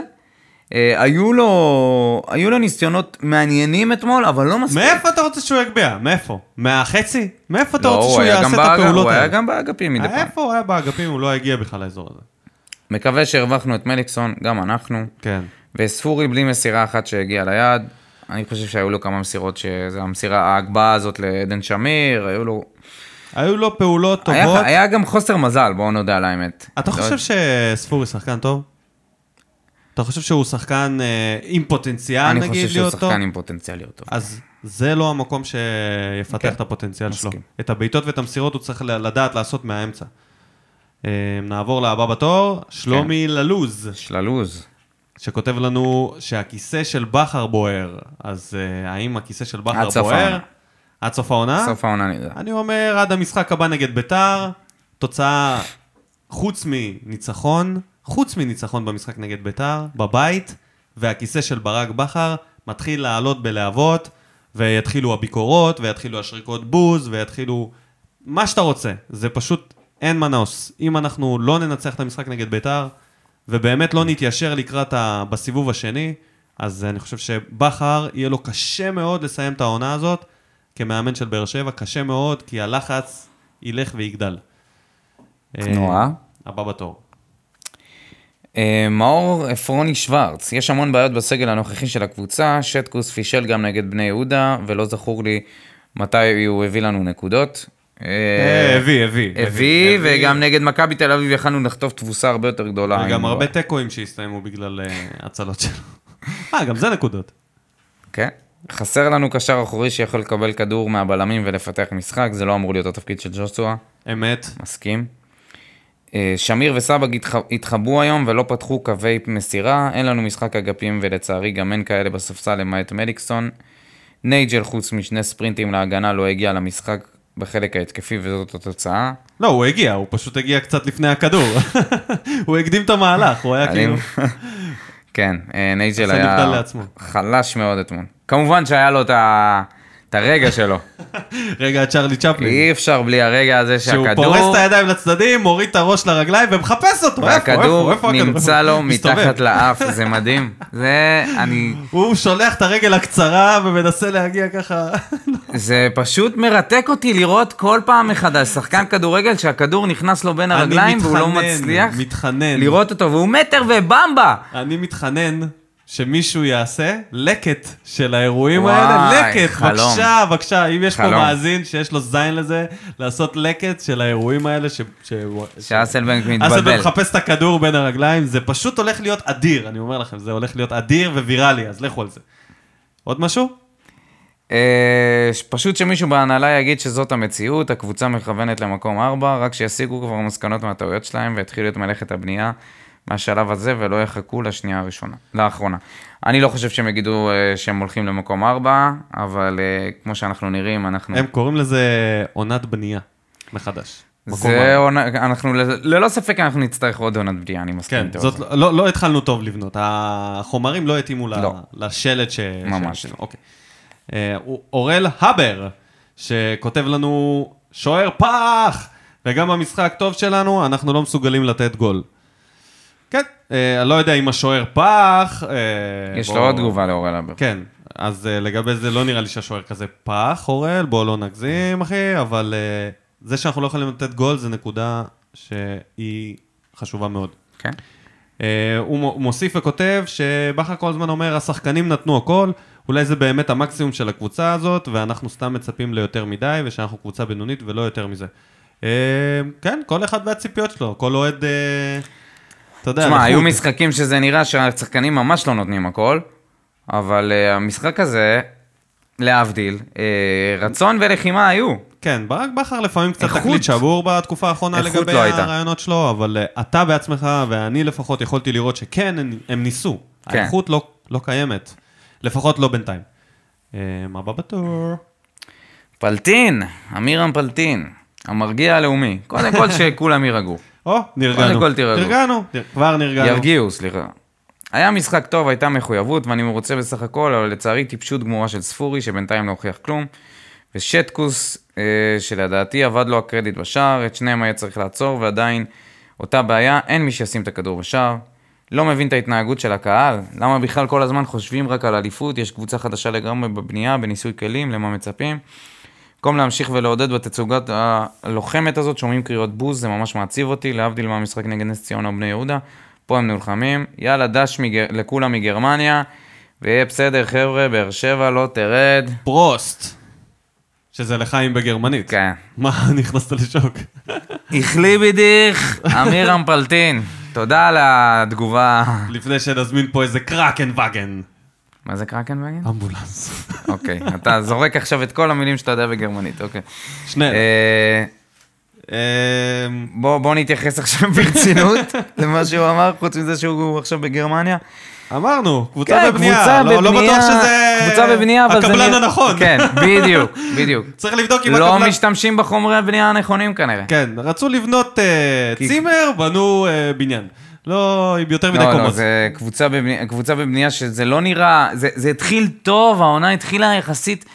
אה, היו לו, היו לו ניסיונות מעניינים אתמול, אבל לא מספיק. מאיפה אתה רוצה שהוא יגביה? מאיפה? מהחצי? מאיפה אתה לא, רוצה הוא שהוא יעשה את הפעולות הוא היה האלה? גם באגפים מדי פעם. איפה הוא היה באגפים? הוא לא הגיע בכלל לאזור הזה. מקווה שהרווחנו את מליקסון, גם אנחנו. כן. וספורי בלי מסירה אחת שהגיעה ליד. אני חושב שהיו לו כמה מסירות שזה המסירה, ההגבהה הזאת לעדן שמיר, היו לו... היו לו פעולות היה, טובות. היה גם חוסר מזל, בואו נודה על האמת. אתה לא- חושב שספורי שחקן טוב? אתה חושב שהוא שחקן אה, עם פוטנציאל, אני נגיד, חושב שהוא להיות טוב? שחקן עם פוטנציאל להיות טוב. אז זה לא המקום שיפתח כן, את הפוטנציאל שלו. מסכים. את הבעיטות ואת המסירות הוא צריך לדעת לעשות מהאמצע. אה, נעבור לבא בתור, שלומי כן. ללוז. של הלוז. שכותב לנו שהכיסא של בכר בוער. אז אה, האם הכיסא של בכר עד סוף בוער? העונה. עד סוף העונה? סוף העונה נדע. אני אומר, עד המשחק הבא נגד ביתר, תוצאה חוץ מניצחון, חוץ מניצחון במשחק נגד ביתר, בבית, והכיסא של ברק בכר מתחיל לעלות בלהבות, ויתחילו הביקורות, ויתחילו השריקות בוז, ויתחילו מה שאתה רוצה. זה פשוט, אין מנוס. אם אנחנו לא ננצח את המשחק נגד ביתר, ובאמת לא נתיישר לקראת ה... בסיבוב השני, אז אני חושב שבכר, יהיה לו קשה מאוד לסיים את העונה הזאת. כמאמן של באר שבע, קשה מאוד, כי הלחץ ילך ויגדל. אה, נורא. הבא בתור. אה, מאור עפרוני שוורץ, יש המון בעיות בסגל הנוכחי של הקבוצה, שטקוס פישל גם נגד בני יהודה, ולא זכור לי מתי הוא הביא לנו נקודות. אה, הביא, הביא. הביא, וגם נגד מכבי תל אביב יכלנו לחטוף תבוסה הרבה יותר גדולה. וגם הרבה תיקואים שהסתיימו בגלל אה, הצלות שלו. אה, גם זה נקודות. כן. חסר לנו קשר אחורי שיכול לקבל כדור מהבלמים ולפתח משחק, זה לא אמור להיות התפקיד של ג'וסואה, אמת. מסכים. אה, שמיר וסבג התח- התחבאו היום ולא פתחו קווי מסירה, אין לנו משחק אגפים ולצערי גם אין כאלה בספסל למעט מליקסון. נייג'ל חוץ משני ספרינטים להגנה לא הגיע למשחק בחלק ההתקפי וזאת התוצאה. לא, הוא הגיע, הוא פשוט הגיע קצת לפני הכדור. הוא הקדים את המהלך, הוא היה כאילו... כן, אה, נייג'ל היה. חלש מאוד אתמול. כמובן שהיה לו את ה- את הרגע שלו. רגע, צ'רלי צ'פלין. אי אפשר בלי הרגע הזה שהוא שהכדור... פורס את הידיים לצדדים, מוריד את הראש לרגליים ומחפש אותו. איפה, איפה, והכדור איפה הכדור? נמצא לו. מתחת לאף, זה מדהים. זה, אני... הוא שולח את הרגל הקצרה ומנסה להגיע ככה. זה פשוט מרתק אותי לראות כל פעם מחדש שחקן כדורגל שהכדור נכנס לו בין הרגליים והוא לא מתחנן, מצליח מתחנן. לראות אותו, והוא מטר ובמבה. אני מתחנן שמישהו יעשה לקט של האירועים וואי, האלה. לקט, חלום. בבקשה, בבקשה. אם יש פה חלום. מאזין שיש לו זין לזה, לעשות לקט של האירועים האלה, ש... ש... שאסלבנק אסלבנק מתבלבל. מחפש את הכדור בין הרגליים, זה פשוט הולך להיות אדיר, אני אומר לכם, זה הולך להיות אדיר וויראלי, אז לכו על זה. עוד משהו? אה, פשוט שמישהו בהנהלה יגיד שזאת המציאות, הקבוצה מכוונת למקום 4, רק שיסיקו כבר מסקנות מהטעויות שלהם ויתחילו את מלאכת הבנייה מהשלב הזה ולא יחכו לשנייה הראשונה, לאחרונה. אני לא חושב שהם יגידו אה, שהם הולכים למקום 4, אבל אה, כמו שאנחנו נראים, אנחנו... הם קוראים לזה עונת בנייה מחדש. זה ארבע. עונה, אנחנו, ללא ספק אנחנו נצטרך עוד עונת בנייה, אני מסכים כן. זאת, לא, לא, לא התחלנו טוב לבנות, החומרים לא התאימו לא. לא. לשלט ש... ממש. שעשינו. אוקיי. אה, אורל הבר, שכותב לנו, שוער פח! וגם במשחק טוב שלנו, אנחנו לא מסוגלים לתת גול. כן, אה, אני לא יודע אם השוער פח. אה, יש לו עוד תגובה לאורל הבר. כן, אז uh, לגבי זה לא נראה לי שהשוער כזה פח, אורל, בוא לא נגזים, אחי, אבל זה שאנחנו לא יכולים לתת גול זה נקודה שהיא חשובה מאוד. כן. Uh, הוא מו- מוסיף וכותב שבכר כל הזמן אומר, השחקנים נתנו הכל, אולי זה באמת המקסימום של הקבוצה הזאת, ואנחנו סתם מצפים ליותר מדי, ושאנחנו קבוצה בינונית ולא יותר מזה. Uh, כן, כל אחד והציפיות שלו, כל אוהד, uh, אתה יודע, תשמע, היו. משחקים שזה נראה שהשחקנים ממש לא נותנים הכל, אבל uh, המשחק הזה, להבדיל, uh, רצון ולחימה היו. כן, ברק בכר לפעמים קצת איכות. תקליט שבור בתקופה האחרונה לגבי לא. הרעיונות שלו, אבל uh, אתה בעצמך ואני לפחות יכולתי לראות שכן, הם, הם ניסו. כן. האיכות לא, לא קיימת, לפחות לא בינתיים. מה הבא בתור? פלטין, אמירם פלטין, המרגיע הלאומי. קודם כל שכולם יירגעו. או, נרגענו. נרגענו, נר- כבר נרגענו. ירגיעו, סליחה. היה משחק טוב, הייתה מחויבות, ואני מרוצה בסך הכל, אבל לצערי טיפשות גמורה של ספורי, שבינתיים לא הוכיח כלום. ושטקוס, אה, שלדעתי אבד לו הקרדיט בשער, את שניהם היה צריך לעצור, ועדיין אותה בעיה, אין מי שישים את הכדור בשער. לא מבין את ההתנהגות של הקהל, למה בכלל כל הזמן חושבים רק על אליפות, יש קבוצה חדשה לגמרי בבנייה, בניסוי כלים, למה מצפים. במקום להמשיך ולעודד בתצוגת הלוחמת הזאת, שומעים קריאות בוז, זה ממש מעציב אותי, להבדיל מהמשחק נגד נס ציונה ובני יהודה. פה הם נלחמים, יאללה דש מגר... לכולם מגרמניה, ויהיה בסדר חבר'ה, באר שבע לא תרד. פרוסט, שזה לחיים בגרמנית. כן. מה, נכנסת לשוק? איכלי בידיך, אמירם פלטין. תודה על התגובה. לפני שנזמין פה איזה קראקן וגן. מה זה קרקנבגן? אמבולנס. אוקיי, אתה זורק עכשיו את כל המילים שאתה יודע בגרמנית, אוקיי. שני. אה, אמ, בוא, בוא נתייחס עכשיו ברצינות למה שהוא אמר, חוץ מזה שהוא עכשיו בגרמניה. אמרנו, קבוצה כן, בבנייה. קבוצה לא, לא בבנייה, בטוח שזה קבוצה בבנייה, אבל זה... הקבלן הנכון. כן, בדיוק, בדיוק. צריך לבדוק אם לא הקבלן... משתמשים בחומרי הבנייה הנכונים כנראה. כן, רצו לבנות אה, צימר, בנו אה, בניין. לא עם יותר מדי לא, לא, קומות. זה קבוצה בבנייה, קבוצה בבנייה שזה לא נראה, זה, זה התחיל טוב, העונה התחילה יחסית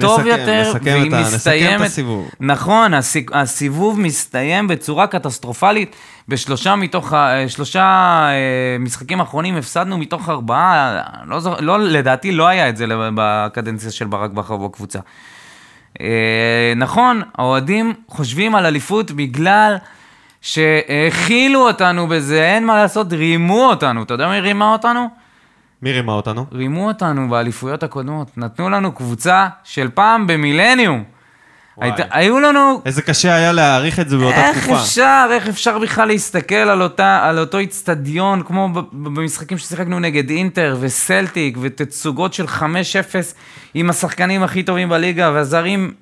טוב נסכם, יותר, נסכם והיא את ה- נסכם את מסתיימת... הסיבוב. נכון, הסיג- הסיבוב מסתיים בצורה קטסטרופלית. בשלושה מתוך, אה, שלושה אה, משחקים אחרונים הפסדנו מתוך ארבעה, לא, זוכר- לא, לדעתי לא היה את זה בקדנציה של ברק בכר בקבוצה. אה, נכון, האוהדים חושבים על אליפות בגלל שהכילו אותנו בזה, אין מה לעשות, רימו אותנו. אתה יודע מי רימה אותנו? מי רימה אותנו? רימו אותנו באליפויות הקודמות. נתנו לנו קבוצה של פעם במילניום. היית, היו לנו... איזה קשה היה להעריך את זה באותה איך תקופה. אפשר, איך אפשר בכלל להסתכל על, אותה, על אותו איצטדיון, כמו במשחקים ששיחקנו נגד אינטר וסלטיק, ותצוגות של 5-0 עם השחקנים הכי טובים בליגה, והזרים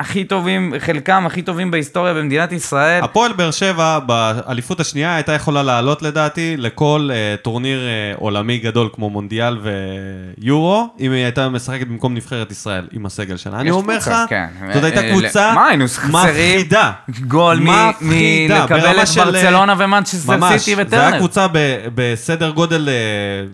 הכי טובים, חלקם הכי טובים בהיסטוריה במדינת ישראל. הפועל באר שבע באליפות השנייה הייתה יכולה לעלות לדעתי לכל אה, טורניר אה, עולמי גדול כמו מונדיאל ויורו, אם היא הייתה משחקת במקום נבחרת ישראל עם הסגל שלה. אני אומר לך, כן. זאת הייתה אה, קבוצה? מפחידה. גול מלקבל את של, אה, ברצלונה ומנצ'סטר ממש, סיטי זה היה וטרנר. קבוצה בסדר גודל אה,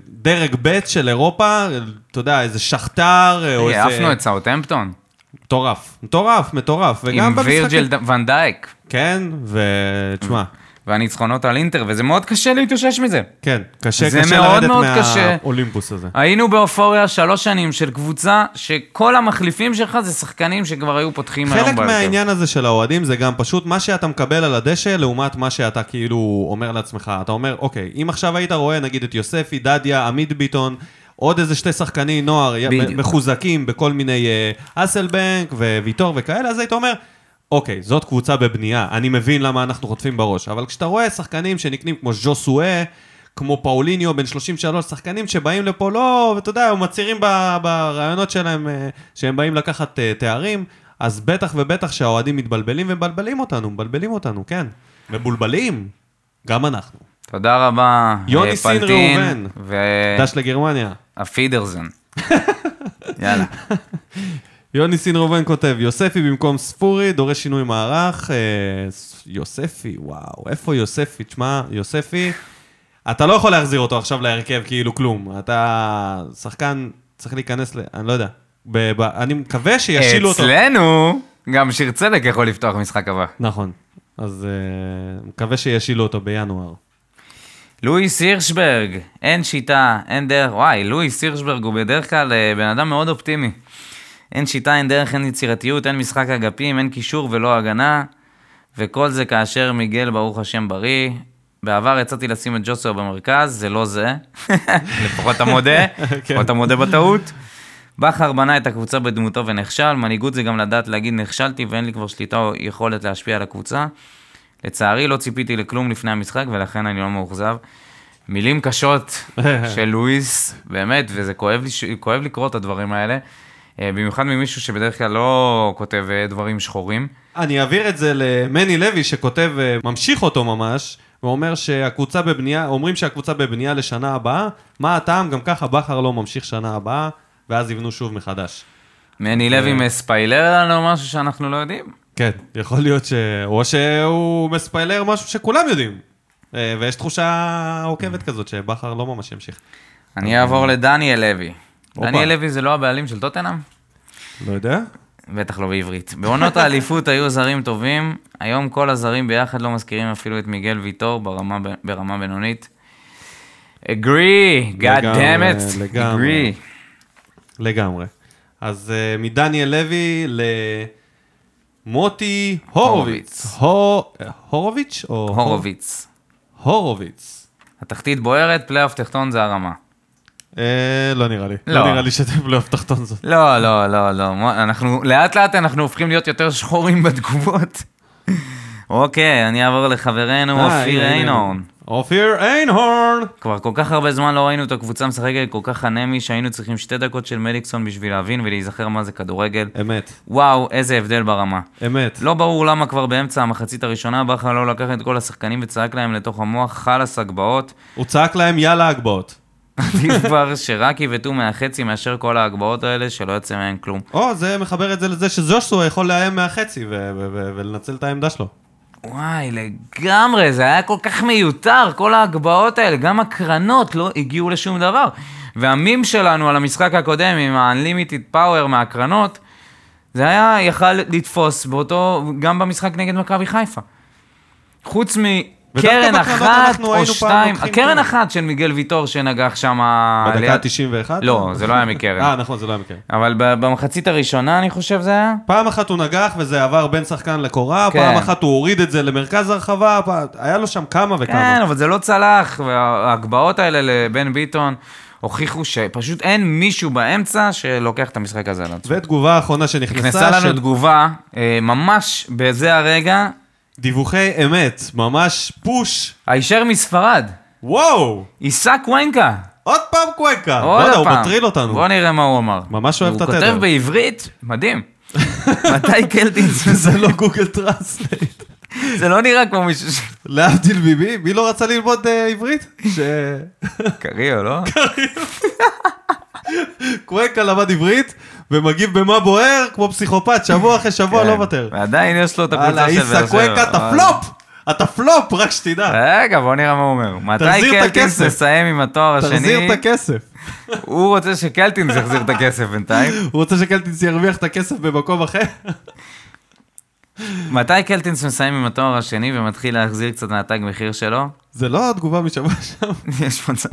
דרג ב' של אירופה, אתה יודע, איזה שכתר אה, או איזה... העפנו את סאוטהמפטון. מטורף, מטורף, מטורף. וגם עם במשחקים- וירג'ל ד- ונדייק. כן, ותשמע, והניצחונות על אינטר, וזה מאוד קשה להתאושש מזה. כן, קשה, קשה מאוד לרדת. מהאולימפוס הזה. היינו באופוריה שלוש שנים של קבוצה שכל המחליפים שלך זה שחקנים שכבר היו פותחים היום חלק בהרכב. מהעניין הזה של האוהדים זה גם פשוט מה שאתה מקבל על הדשא לעומת מה שאתה כאילו אומר לעצמך. אתה אומר, אוקיי, אם עכשיו היית רואה נגיד את יוספי, דדיה, עמית ביטון, עוד איזה שתי שחקני נוער בדיוק. מחוזקים בכל מיני אה, אסלבנק וויטור וכאלה, אז היית אומר, אוקיי, זאת קבוצה בבנייה, אני מבין למה אנחנו חוטפים בראש, אבל כשאתה רואה שחקנים שנקנים כמו ז'וסואה, כמו פאוליניו, בן 33, שחקנים שבאים לפה, לא, ואתה יודע, הם מצהירים ברעיונות שלהם אה, שהם באים לקחת אה, תארים, אז בטח ובטח שהאוהדים מתבלבלים ומבלבלים אותנו, מבלבלים אותנו, כן. מבולבלים, גם אנחנו. תודה רבה, יוני סין ראובן. ו- דש לגרמניה. הפידרזן. יאללה. יוני סין ראובן כותב, יוספי במקום ספורי, דורש שינוי מערך. אה, יוספי, וואו, איפה יוספי? תשמע, יוספי, אתה לא יכול להחזיר אותו עכשיו להרכב כאילו כלום. אתה שחקן, צריך להיכנס ל... אני לא יודע. ב, ב, אני מקווה שישילו אותו. אצלנו, גם שיר צדק יכול לפתוח משחק הבא. נכון. אז אה, מקווה שישילו אותו בינואר. לואיס הירשברג, אין שיטה, אין דרך, וואי, לואיס הירשברג הוא בדרך כלל אה, בן אדם מאוד אופטימי. אין שיטה, אין דרך, אין יצירתיות, אין משחק אגפים, אין קישור ולא הגנה, וכל זה כאשר מיגל, ברוך השם, בריא. בעבר יצאתי לשים את ג'וסו במרכז, זה לא זה. לפחות אתה מודה, לפחות אתה מודה בטעות. בכר בנה את הקבוצה בדמותו ונכשל, מנהיגות זה גם לדעת להגיד נכשלתי ואין לי כבר שליטה או יכולת להשפיע על הקבוצה. לצערי לא ציפיתי לכלום לפני המשחק ולכן אני לא מאוכזב. מילים קשות של לואיס, באמת, וזה כואב לי, כואב לקרוא את הדברים האלה. אה, במיוחד ממישהו שבדרך כלל לא כותב אה, דברים שחורים. אני אעביר את זה למני לוי שכותב, אה, ממשיך אותו ממש, ואומר שהקבוצה בבנייה, אומרים שהקבוצה בבנייה לשנה הבאה, מה הטעם? גם ככה בכר לא ממשיך שנה הבאה, ואז יבנו שוב מחדש. מני לוי מספיילר לנו משהו שאנחנו לא יודעים. כן, יכול להיות ש... או שהוא מספיילר משהו שכולם יודעים. אה, ויש תחושה עוקבת כזאת שבכר לא ממש ימשיך. אני אעבור לדניאל לוי. דניאל לוי זה לא הבעלים של טוטנאם? לא יודע? בטח לא בעברית. בעונות האליפות היו זרים טובים, היום כל הזרים ביחד לא מזכירים אפילו את מיגל ויטור ברמה, ברמה בינונית. agree, god לגמרי, damn it, לגמרי. לגמרי. אז uh, מדניאל לוי למוטי הורוביץ. הו- הורוביץ? או הורוביץ. הורוביץ. התחתית בוערת, פלייאוף תחתון זה הרמה. אה, לא נראה לי. לא. לא נראה לי שאתם פלייאוף תחתון זאת. לא, לא, לא, לא, אנחנו, לאט לאט אנחנו הופכים להיות יותר שחורים בתגובות. אוקיי, אני אעבור לחברנו אה, אופיר. איינהורן. אופיר איינהורן. כבר כל כך הרבה זמן לא ראינו את הקבוצה משחקת כל כך אנמי, שהיינו צריכים שתי דקות של מליקסון בשביל להבין ולהיזכר מה זה כדורגל. אמת, וואו, איזה הבדל ברמה. אמת. לא ברור למה כבר באמצע המחצית הראשונה בכר לא לקח את כל השחקנים וצעק להם לתוך המוח חלאס הגבהות. הוא צעק להם יאללה הגבהות. עדיף כבר שרק יבעטו מהחצי מאשר כל ההגבהות האלה שלא יוצא מהן כלום. או, זה מחבר את זה לזה שז'ושוע יכול לאיים מהחצי ולנצל את העמדה שלו. וואי, לגמרי, זה היה כל כך מיותר, כל ההגבהות האלה, גם הקרנות לא הגיעו לשום דבר. והמים שלנו על המשחק הקודם עם ה-Unlimited Power מהקרנות, זה היה יכל לתפוס באותו, גם במשחק נגד מכבי חיפה. חוץ בקרנות אחת או שתיים, לוקחים קרן קרן. אחת של מיגל ויטור שנגח שם... בדקה ליד- ה-91? לא, זה לא היה מקרן. אה, נכון, זה לא היה מקרן. אבל ב- במחצית הראשונה, אני חושב זה היה? פעם אחת הוא נגח וזה עבר בין שחקן לקורה, כן. פעם אחת הוא הוריד את זה למרכז הרחבה, היה לו שם כמה וכמה. כן, אבל זה לא צלח, וההגבהות האלה לבן ביטון הוכיחו שפשוט אין מישהו באמצע שלוקח את המשחק הזה על עצמו. ותגובה האחרונה שנכנסה, נכנסה לנו של תגובה, אה, ממש בזה הרגע, דיווחי אמת, ממש פוש. הישר מספרד, וואו! עיסק וונקה. עוד פעם קוונקה. עוד בוא'נה, הוא פעם. מטריל אותנו. בוא נראה מה הוא אמר. ממש אוהב את הוא התדר. כותב בעברית, מדהים. מתי קלטינס? זה לא גוגל טרנסלייט. זה לא נראה כמו מישהו ש... להבדיל ממי, מי לא רצה ללמוד אה, עברית? ש... קריו, לא? קוונקה למד עברית ומגיב במה בוער כמו פסיכופת, שבוע אחרי שבוע כן. לא מוותר. ועדיין יש לו את הקבוצה של באר שבע. קוונקה, אתה אבל- פלופ! אתה פלופ, רק שתדע. רגע, בוא נראה מה הוא אומר. מתי קלטינס. מסיים עם התואר השני? תחזיר את הכסף. הוא רוצה שקלטינס יחזיר את הכסף בינתיים. הוא רוצה שקלטינס ירוויח את הכסף במקום אחר? מתי קלטינס מסיים עם התואר השני ומתחיל להחזיר קצת מהתג מחיר שלו? זה לא התגובה משבוע שם. יש מצב.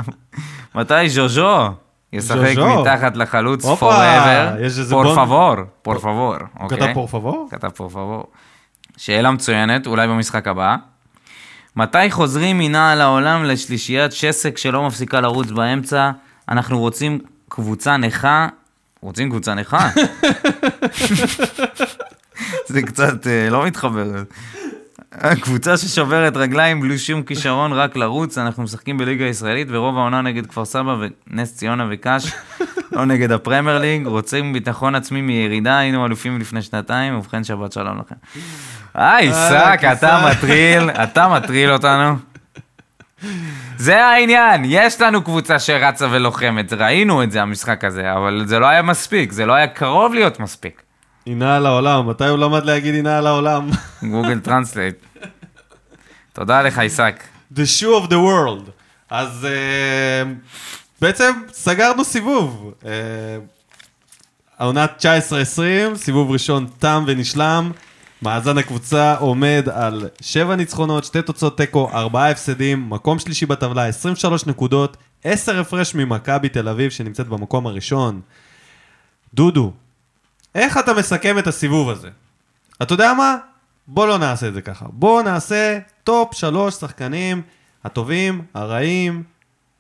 מתי ז'וז'ו ישחק. מתחת לחלוץ forever? פור פבור, פור פבור, הוא אוקיי? כתב פור פבור? כתב פור פבור. שאלה מצוינת, אולי במשחק הבא. מתי חוזרים מנעל העולם לשלישיית שסק שלא מפסיקה לרוץ באמצע? אנחנו רוצים קבוצה נכה. רוצים קבוצה נכה? זה קצת אה, לא מתחבר. קבוצה ששוברת רגליים בלי שום כישרון, רק לרוץ, אנחנו משחקים בליגה הישראלית, ורוב העונה נגד כפר סבא ונס ציונה וקאש, לא נגד הפרמייר ליג, רוצים ביטחון עצמי מירידה, היינו אלופים לפני שנתיים, ובכן שבת שלום לכם. היי, אה, סאק, אתה. מטריל, אתה מטריל אותנו. זה העניין, יש לנו קבוצה שרצה ולוחמת, ראינו את זה, המשחק הזה, אבל זה לא היה מספיק, זה לא היה קרוב להיות מספיק. הנעל העולם, מתי הוא למד להגיד הנעל העולם? Google Translate. תודה לך, עיסק. The shoe of the world. אז אה, בעצם סגרנו סיבוב. אה, העונת 19-20, סיבוב ראשון תם ונשלם. מאזן הקבוצה עומד על 7 ניצחונות, 2 תוצאות תיקו, 4 הפסדים, מקום שלישי בטבלה, 23 נקודות, 10 הפרש ממכבי תל אביב שנמצאת במקום הראשון. דודו, איך אתה מסכם את הסיבוב הזה? אתה יודע מה? בוא לא נעשה את זה ככה. בוא נעשה top שלוש שחקנים הטובים, הרעים,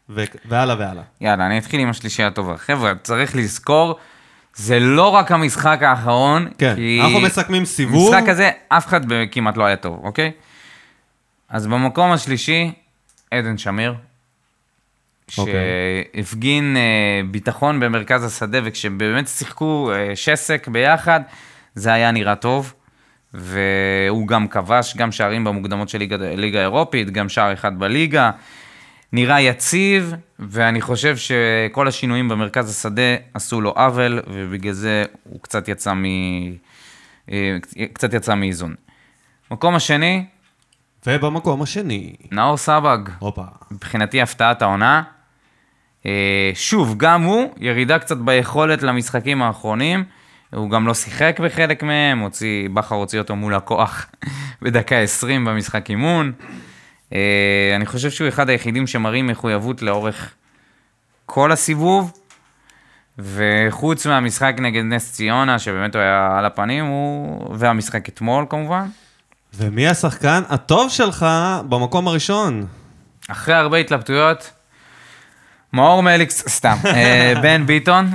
ו- והלאה והלאה. יאללה, אני אתחיל עם השלישייה הטובה. חבר'ה, צריך לזכור, זה לא רק המשחק האחרון, כן, כי... אנחנו מסכמים סיבוב. המשחק הזה, אף אחד כמעט לא היה טוב, אוקיי? אז במקום השלישי, עדן שמיר. שהפגין אה, ביטחון במרכז השדה, וכשבאמת שיחקו אה, שסק ביחד, זה היה נראה טוב. והוא גם כבש גם שערים במוקדמות של ליגה, ליגה אירופית, גם שער אחד בליגה. נראה יציב, ואני חושב שכל השינויים במרכז השדה עשו לו עוול, ובגלל זה הוא קצת יצא, מ... אה, קצת יצא מאיזון. מקום השני, ובמקום השני, נאור סבג, הופה. מבחינתי הפתעת העונה. אה, שוב, גם הוא, ירידה קצת ביכולת למשחקים האחרונים. הוא גם לא שיחק בחלק מהם, הוציא, בכר הוציא אותו מול הכוח בדקה 20 במשחק אימון. אה, אני חושב שהוא אחד היחידים שמראים מחויבות לאורך כל הסיבוב, וחוץ מהמשחק נגד נס ציונה, שבאמת הוא היה על הפנים, הוא... והמשחק אתמול כמובן. ומי השחקן הטוב שלך במקום הראשון? אחרי הרבה התלבטויות, מאור מליקס, סתם, אה, בן ביטון.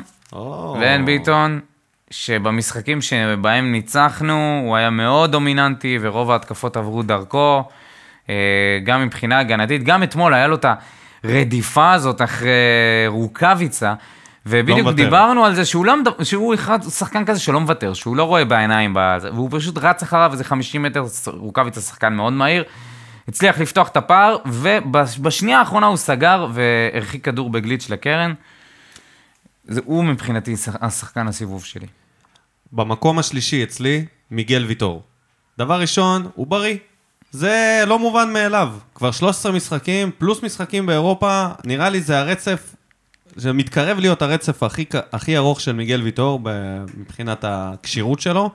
בן ביטון, שבמשחקים שבהם ניצחנו, הוא היה מאוד דומיננטי, ורוב ההתקפות עברו דרכו, אה, גם מבחינה הגנתית, גם אתמול היה לו את הרדיפה הזאת אחרי רוקאביצה. ובדיוק מוותר. דיברנו על זה שהוא, לא, שהוא אחד, שחקן כזה שלא מוותר, שהוא לא רואה בעיניים, בזה, והוא פשוט רץ אחריו איזה 50 מטר, רוקאביצה שחקן מאוד מהיר, הצליח לפתוח את הפער, ובשנייה האחרונה הוא סגר והרחיק כדור בגליץ' לקרן. זה הוא מבחינתי שח- השחקן הסיבוב שלי. במקום השלישי אצלי, מיגל ויטור. דבר ראשון, הוא בריא. זה לא מובן מאליו. כבר 13 משחקים, פלוס משחקים באירופה, נראה לי זה הרצף, זה מתקרב להיות הרצף הכי, הכי ארוך של מיגל ויטור מבחינת הכשירות שלו.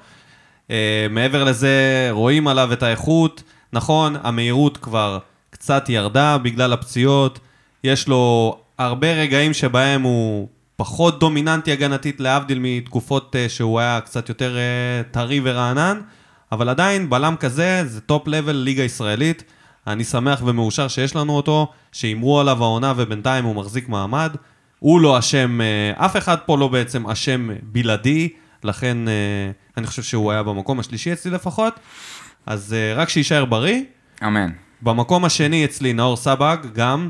אה, מעבר לזה, רואים עליו את האיכות. נכון, המהירות כבר קצת ירדה בגלל הפציעות. יש לו הרבה רגעים שבהם הוא פחות דומיננטי הגנתית, להבדיל מתקופות אה, שהוא היה קצת יותר אה, טרי ורענן, אבל עדיין בלם כזה זה top level ליגה ישראלית. אני שמח ומאושר שיש לנו אותו, שהימרו עליו העונה ובינתיים הוא מחזיק מעמד. הוא לא אשם, אה, אף אחד פה לא בעצם אשם בלעדי, לכן אה, אני חושב שהוא היה במקום השלישי אצלי לפחות. אז אה, רק שיישאר בריא. אמן. במקום השני אצלי נאור סבג, גם,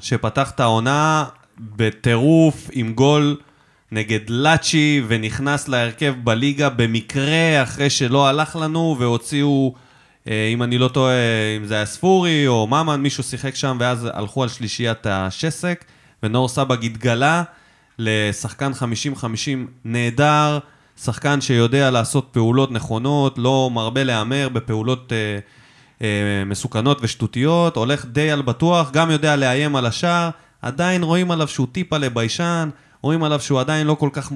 שפתח את העונה בטירוף עם גול נגד לאצ'י, ונכנס להרכב בליגה במקרה, אחרי שלא הלך לנו, והוציאו, אם אני לא טועה, אם זה היה ספורי או ממן, מישהו שיחק שם, ואז הלכו על שלישיית השסק, ונאור סבג התגלה לשחקן 50-50 נהדר, שחקן שיודע לעשות פעולות נכונות, לא מרבה להמר בפעולות... אה, אה, מסוכנות ושטותיות, הולך די על בטוח, גם יודע לאיים על השער, עדיין רואים עליו שהוא טיפה לביישן, רואים עליו שהוא עדיין לא כל כך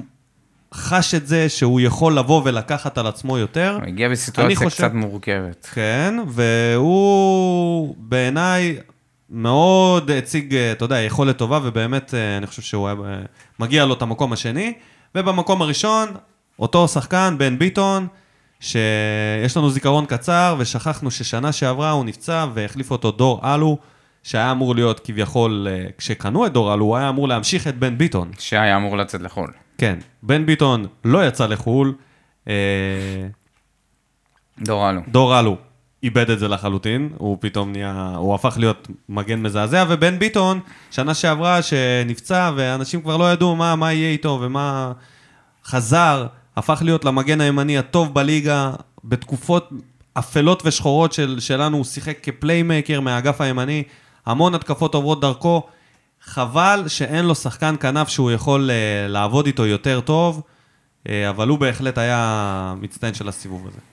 חש את זה שהוא יכול לבוא ולקחת על עצמו יותר. הוא הגיע בסיטואציה חושב- קצת מורכבת. כן, והוא בעיניי מאוד הציג, אה, אתה יודע, יכולת טובה, ובאמת אה, אני חושב שהוא היה, אה, מגיע לו את המקום השני. ובמקום הראשון, אותו שחקן, בן ביטון, שיש לנו זיכרון קצר, ושכחנו ששנה שעברה הוא נפצע והחליף אותו דור אלו, שהיה אמור להיות כביכול, כשקנו את דור אלו, הוא היה אמור להמשיך את בן ביטון. שהיה אמור לצאת לחו"ל. כן, בן ביטון לא יצא לחו"ל, דור אלו. דור אלו איבד את זה לחלוטין, הוא פתאום נהיה, הוא הפך להיות מגן מזעזע, ובן ביטון, שנה שעברה שנפצע, ואנשים כבר לא ידעו מה, מה יהיה איתו ומה... חזר, הפך להיות למגן הימני הטוב בליגה, בתקופות אפלות ושחורות של, שלנו, הוא שיחק כ playmaker מהאגף הימני, המון התקפות עוברות דרכו. חבל שאין לו שחקן כנף שהוא יכול אה, לעבוד איתו יותר טוב, אה, אבל הוא בהחלט היה מצטיין של הסיבוב הזה.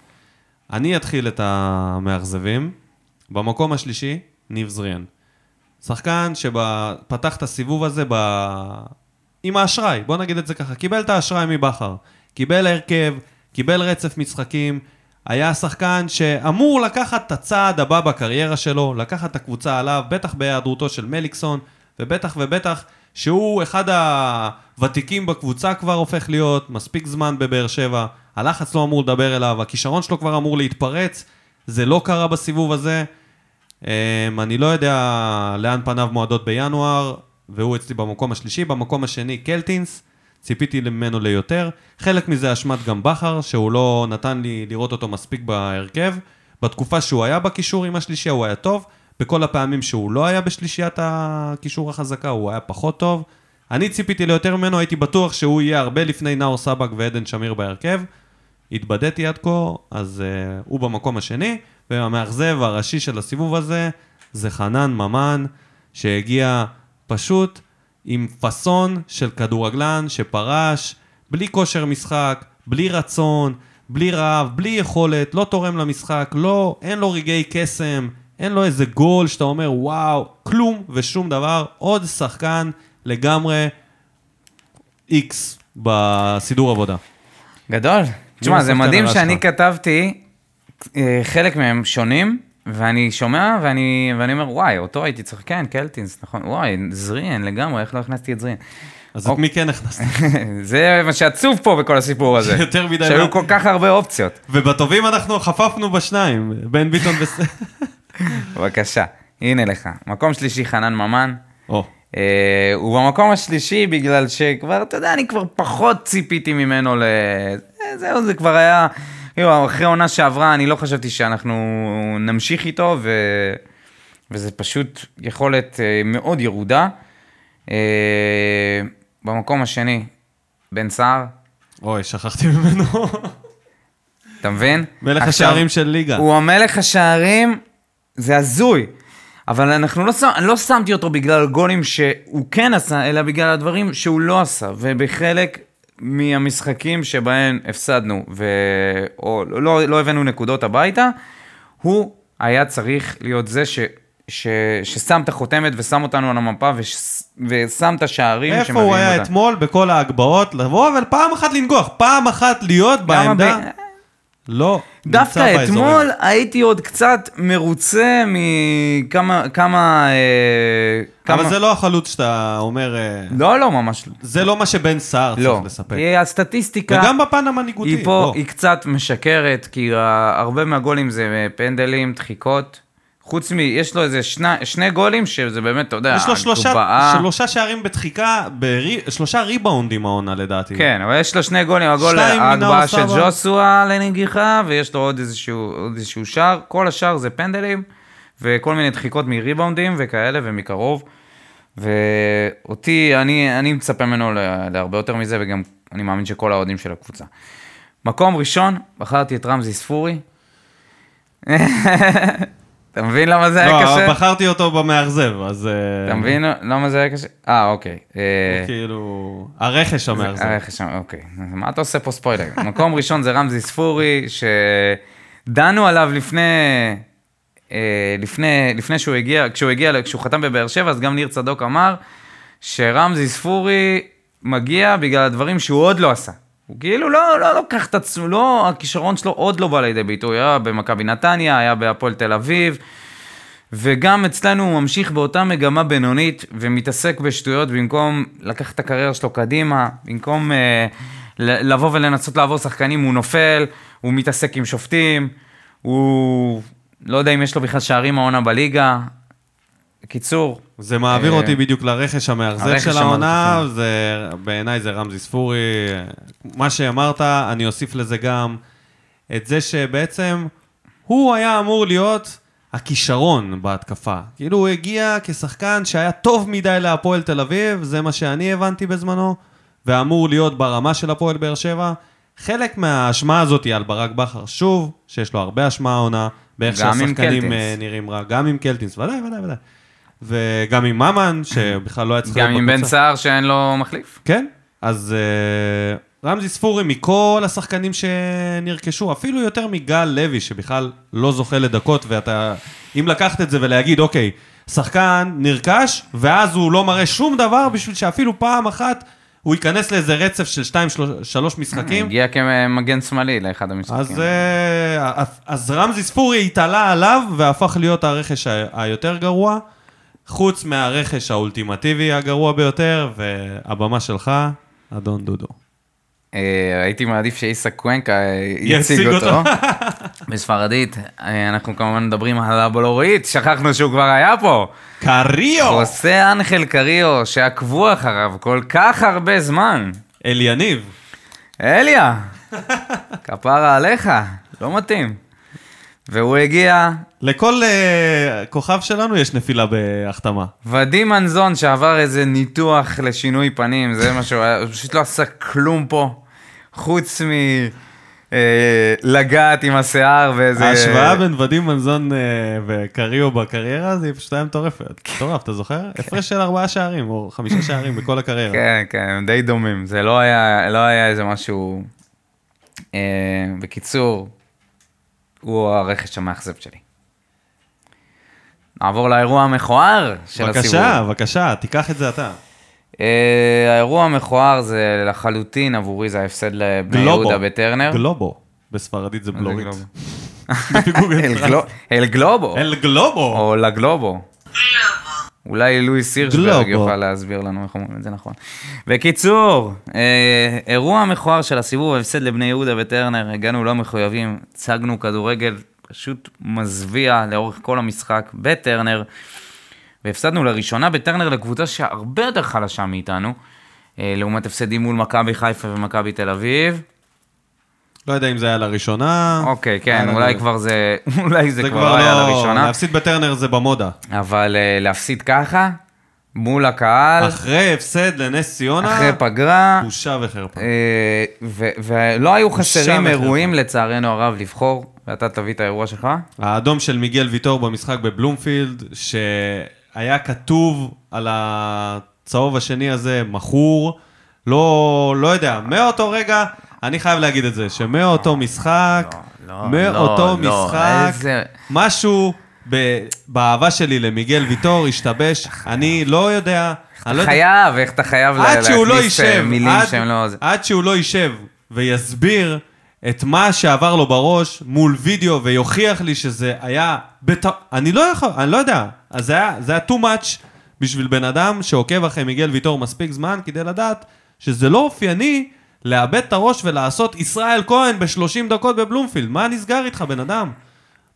אני אתחיל את המאכזבים. במקום השלישי, ניב זריאן. שחקן שפתח את הסיבוב הזה ב... עם האשראי, בוא נגיד את זה ככה. קיבל את האשראי מבכר, קיבל הרכב, קיבל רצף משחקים, היה שחקן שאמור לקחת את הצעד הבא בקריירה שלו, לקחת את הקבוצה עליו, בטח בהיעדרותו של מליקסון, ובטח ובטח שהוא אחד הוותיקים בקבוצה כבר הופך להיות, מספיק זמן בבאר שבע, הלחץ לא אמור לדבר אליו, הכישרון שלו כבר אמור להתפרץ, זה לא קרה בסיבוב הזה. אמ, אני לא יודע לאן פניו מועדות בינואר, והוא אצלי במקום השלישי. במקום השני, קלטינס, ציפיתי ממנו ליותר. חלק מזה אשמת גם בכר, שהוא לא נתן לי לראות אותו מספיק בהרכב. בתקופה שהוא היה בקישור עם השלישייה הוא היה טוב, בכל הפעמים שהוא לא היה בשלישיית הקישור החזקה הוא היה פחות טוב. אני ציפיתי ליותר ממנו, הייתי בטוח שהוא יהיה הרבה לפני נאור סבק ועדן שמיר בהרכב. התבדיתי עד כה, אז uh, הוא במקום השני, והמאכזב הראשי של הסיבוב הזה זה חנן ממן, שהגיע פשוט עם פאסון של כדורגלן שפרש, בלי כושר משחק, בלי רצון, בלי רעב, בלי יכולת, לא תורם למשחק, לא, אין לו רגעי קסם, אין לו איזה גול שאתה אומר וואו, כלום ושום דבר, עוד שחקן לגמרי איקס בסידור עבודה. גדול. תשמע, זה מדהים שאני שלך? כתבתי, אה, חלק מהם שונים, ואני שומע ואני, ואני אומר, וואי, אותו הייתי צריך, כן, קלטינס, נכון, וואי, זריאן לגמרי, איך לא הכנסתי את זריאן? אז את אוקיי. מי כן הכנסת? זה מה שעצוב פה בכל הסיפור הזה. יותר מדי שהיו כל כך הרבה אופציות. ובטובים אנחנו חפפנו בשניים, בן ביטון וס... בבקשה, הנה לך. מקום שלישי, חנן ממן. או, אה, הוא במקום השלישי בגלל שכבר, אתה יודע, אני כבר פחות ציפיתי ממנו ל... זהו, זה כבר היה... כאילו, אחרי העונה שעברה, אני לא חשבתי שאנחנו נמשיך איתו, ו... וזה פשוט יכולת אה, מאוד ירודה. אה, במקום השני, בן סער, אוי, שכחתי ממנו. אתה מבין? מלך עכשיו, השערים של ליגה. הוא המלך השערים, זה הזוי. אבל אנחנו לא, שם, לא שמתי אותו בגלל גולים שהוא כן עשה, אלא בגלל הדברים שהוא לא עשה. ובחלק מהמשחקים שבהם הפסדנו, ו... או לא, לא הבאנו נקודות הביתה, הוא היה צריך להיות זה ש... ש... ששם את החותמת ושם אותנו על המפה וש... ושם את השערים איפה שמביאים הוא היה אותה. אתמול בכל ההגבהות? לבוא, אבל פעם אחת לנגוח, פעם אחת להיות בעמדה. ב- לא, דווקא באזורים. אתמול הייתי עוד קצת מרוצה מכמה, כמה, אה, כמה... אבל זה לא החלוץ שאתה אומר, אה, לא, לא, ממש לא. זה לא מה שבן סער לא. צריך לספק. הסטטיסטיקה... וגם בפן המנהיגותי. היא פה, בוא. היא קצת משקרת, כי הרבה מהגולים זה אה, פנדלים, דחיקות. חוץ מ... יש לו איזה שני, שני גולים שזה באמת, אתה יודע, יש לו שלושה, הגבהה. שלושה שערים בתחיקה, ברי, שלושה ריבאונדים העונה לדעתי. כן, אבל יש לו שני גולים, הגול, ההגבהה של סבא. ג'וסואה לנגיחה, ויש לו עוד איזשהו, עוד איזשהו שער, כל השאר זה פנדלים, וכל מיני דחיקות מריבאונדים וכאלה, ומקרוב. ואותי, אני, אני מצפה ממנו לה- להרבה יותר מזה, וגם אני מאמין שכל האוהדים של הקבוצה. מקום ראשון, בחרתי את רמזי ספורי. אתה מבין למה זה היה לא, קשה? בחרתי אותו במאכזב, אז... אה, אתה מבין למה זה היה קשה? אה, אוקיי. אה, כאילו, הרכש המאכזב. הרכש שם, אוקיי. מה אתה עושה פה ספוילר? מקום ראשון זה רמזי ספורי, שדנו עליו לפני, אה, לפני, לפני שהוא הגיע, כשהוא הגיע, כשהוא חתם בבאר שבע, אז גם ניר צדוק אמר שרמזי ספורי מגיע בגלל הדברים שהוא עוד לא עשה. הוא כאילו לא, לא לוקח את עצמו, לא, הכישרון שלו עוד לא בא לידי ביטוי, היה במכבי נתניה, היה בהפועל תל אביב. וגם אצלנו הוא ממשיך באותה מגמה בינונית ומתעסק בשטויות במקום לקחת את הקריירה שלו קדימה, במקום אה, לבוא ולנסות לעבור שחקנים, הוא נופל, הוא מתעסק עם שופטים, הוא לא יודע אם יש לו בכלל שערים העונה בליגה. בקיצור, זה מעביר אה, אותי בדיוק לרכש המאכזב של העונה, בעיניי זה רמזי ספורי. מה שאמרת, אני אוסיף לזה גם את זה שבעצם הוא היה אמור להיות הכישרון בהתקפה. כאילו הוא הגיע כשחקן שהיה טוב מדי להפועל תל אביב, זה מה שאני הבנתי בזמנו, ואמור להיות ברמה של הפועל באר שבע. חלק מהאשמה הזאת היא על ברק בכר, שוב, שיש לו הרבה אשמה העונה, באיך שהשחקנים. אה, נראים רע, גם עם קלטינס, ודאי, ודאי, ודאי. וגם עם ממן, שבכלל לא היה צריך גם עם בן. סער שאין לו מחליף. כן, אז uh, רמזי ספורי מכל השחקנים שנרכשו, אפילו יותר מגל לוי, שבכלל לא זוכה לדקות, ואתה... אם לקחת את זה ולהגיד, אוקיי, שחקן נרכש, ואז הוא לא מראה שום דבר בשביל שאפילו פעם אחת הוא ייכנס לאיזה רצף של 2-3 משחקים. הגיע כמגן שמאלי לאחד המשחקים. אז, אה, אז רמזי ספורי התעלה עליו והפך להיות הרכש היותר גרוע, חוץ מהרכש האולטימטיבי הגרוע ביותר, והבמה שלך, אדון דודו. אה, הייתי מעדיף שאיסק קוונקה אה, יציג. אותו. בספרדית, אה, אנחנו כמובן מדברים על הבלורית, שכחנו שהוא כבר היה פה. קריו! חוסה אנחל קריו, שעקבו אחריו כל כך הרבה זמן. אל יניב. אליה, כפרה עליך, לא מתאים. והוא הגיע, לכל uh, כוכב שלנו יש נפילה בהחתמה. ודים מנזון שעבר איזה ניתוח לשינוי פנים, זה מה שהוא היה, הוא פשוט לא עשה כלום פה, חוץ מ... אה, לגעת עם השיער ואיזה... ההשוואה בין ודים מנזון uh, וקריו בקריירה זה פשוט היה מטורפת. מטורף, אתה זוכר? הפרש של ארבעה שערים, או חמישה שערים בכל הקריירה. כן, כן, הם די דומים, זה לא היה, לא איזה משהו... אה, בקיצור, הוא הרכש המאכזב שלי. נעבור לאירוע המכוער של הסיבוב. בבקשה, בבקשה, תיקח את זה אתה. אה, האירוע המכוער זה לחלוטין עבורי זה ההפסד לבני. יהודה בטרנר. גלובו. בספרדית זה בלורית. אל גלובו. אל גלובו. או לגלובו. אולי לואיס הירשברג. יוכל להסביר לנו איך אומרים את זה נכון. בקיצור, אה, אירוע מכוער של הסיבוב, הפסד לבני יהודה וטרנר, הגענו לא מחויבים, הצגנו כדורגל פשוט מזוויע לאורך כל המשחק בטרנר, והפסדנו לראשונה בטרנר לקבוצה שהרבה יותר חלשה מאיתנו, אה, לעומת הפסדים מול מכבי חיפה ומכבי תל אביב. לא יודע אם זה היה לראשונה. אוקיי, כן, אולי לנו- כבר זה, אולי זה זה כבר לא היה לראשונה, להפסיד בטרנר זה במודה. אבל אה, להפסיד ככה, מול הקהל, אחרי הפסד לנס ציונה, אחרי פגרה, בושה וחרפה. ו- ולא היו חסרים. אירועים לצערנו הרב לבחור, ואתה תביא את האירוע שלך? האדום של מיגל ויטור במשחק בבלומפילד, שהיה כתוב על הצהוב השני הזה, מכור. לא, לא יודע, מאותו רגע, אני חייב להגיד את זה, שמאותו משחק, לא, לא, מאותו לא, משחק, משהו באהבה שלי למיגל ויטור השתבש, אני לא יודע, לא יודע, חייב, איך אתה חייב לא להכניס, אה, מילים שהם לא... עד שהוא לא יישב ויסביר את מה שעבר לו בראש מול וידאו ויוכיח לי שזה היה... בת... אני לא יכול, אני לא יודע. אז זה היה, זה היה too much בשביל בן אדם שעוקב אחרי מיגל ויטור מספיק זמן כדי לדעת שזה לא אופייני לאבד את הראש ולעשות ישראל כהן ב-30 דקות בבלומפילד. מה נסגר איתך, בן אדם?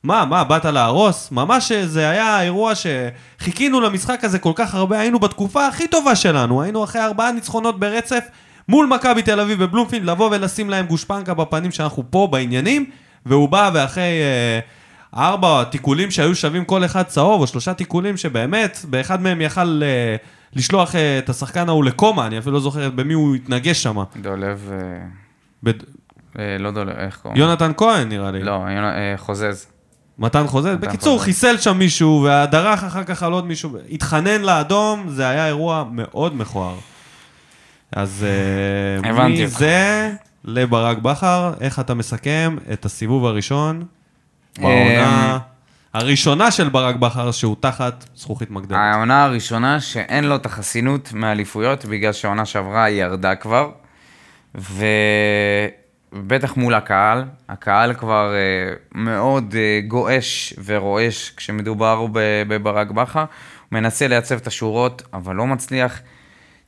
מה, מה, באת להרוס? ממש זה היה אירוע שחיכינו למשחק הזה כל כך הרבה, היינו בתקופה הכי טובה שלנו, היינו אחרי ארבעה ניצחונות ברצף מול מכבי תל אביב בבלומפילד, לבוא ולשים להם גושפנקה בפנים שאנחנו פה בעניינים, והוא בא ואחרי אה, ארבע תיקולים שהיו שווים כל אחד צהוב, או שלושה תיקולים שבאמת, באחד מהם יכל אה, לשלוח אה, את השחקן ההוא לקומה, אני אפילו לא זוכר במי הוא התנגש שם. דולב... אה, בד... אה, לא דולב, איך קוראים? יונתן כהן נראה לי. לא, יונ- חוזז. מתן חוזז? בקיצור. חיסל שם מישהו, ודרך אחר כך על עוד מישהו, התחנן לאדום, זה היה אירוע מאוד מכוער. אז. מזה לברק בכר, איך אתה מסכם את הסיבוב הראשון בעונה הראשונה של ברק בכר, שהוא תחת זכוכית מגדלת? העונה הראשונה שאין לו את החסינות מאליפויות, בגלל שהעונה שעברה היא ירדה כבר, ובטח מול הקהל, הקהל כבר אה, מאוד אה, גועש ורועש כשמדובר בברק בכר, הוא מנסה לייצב את השורות, אבל לא מצליח.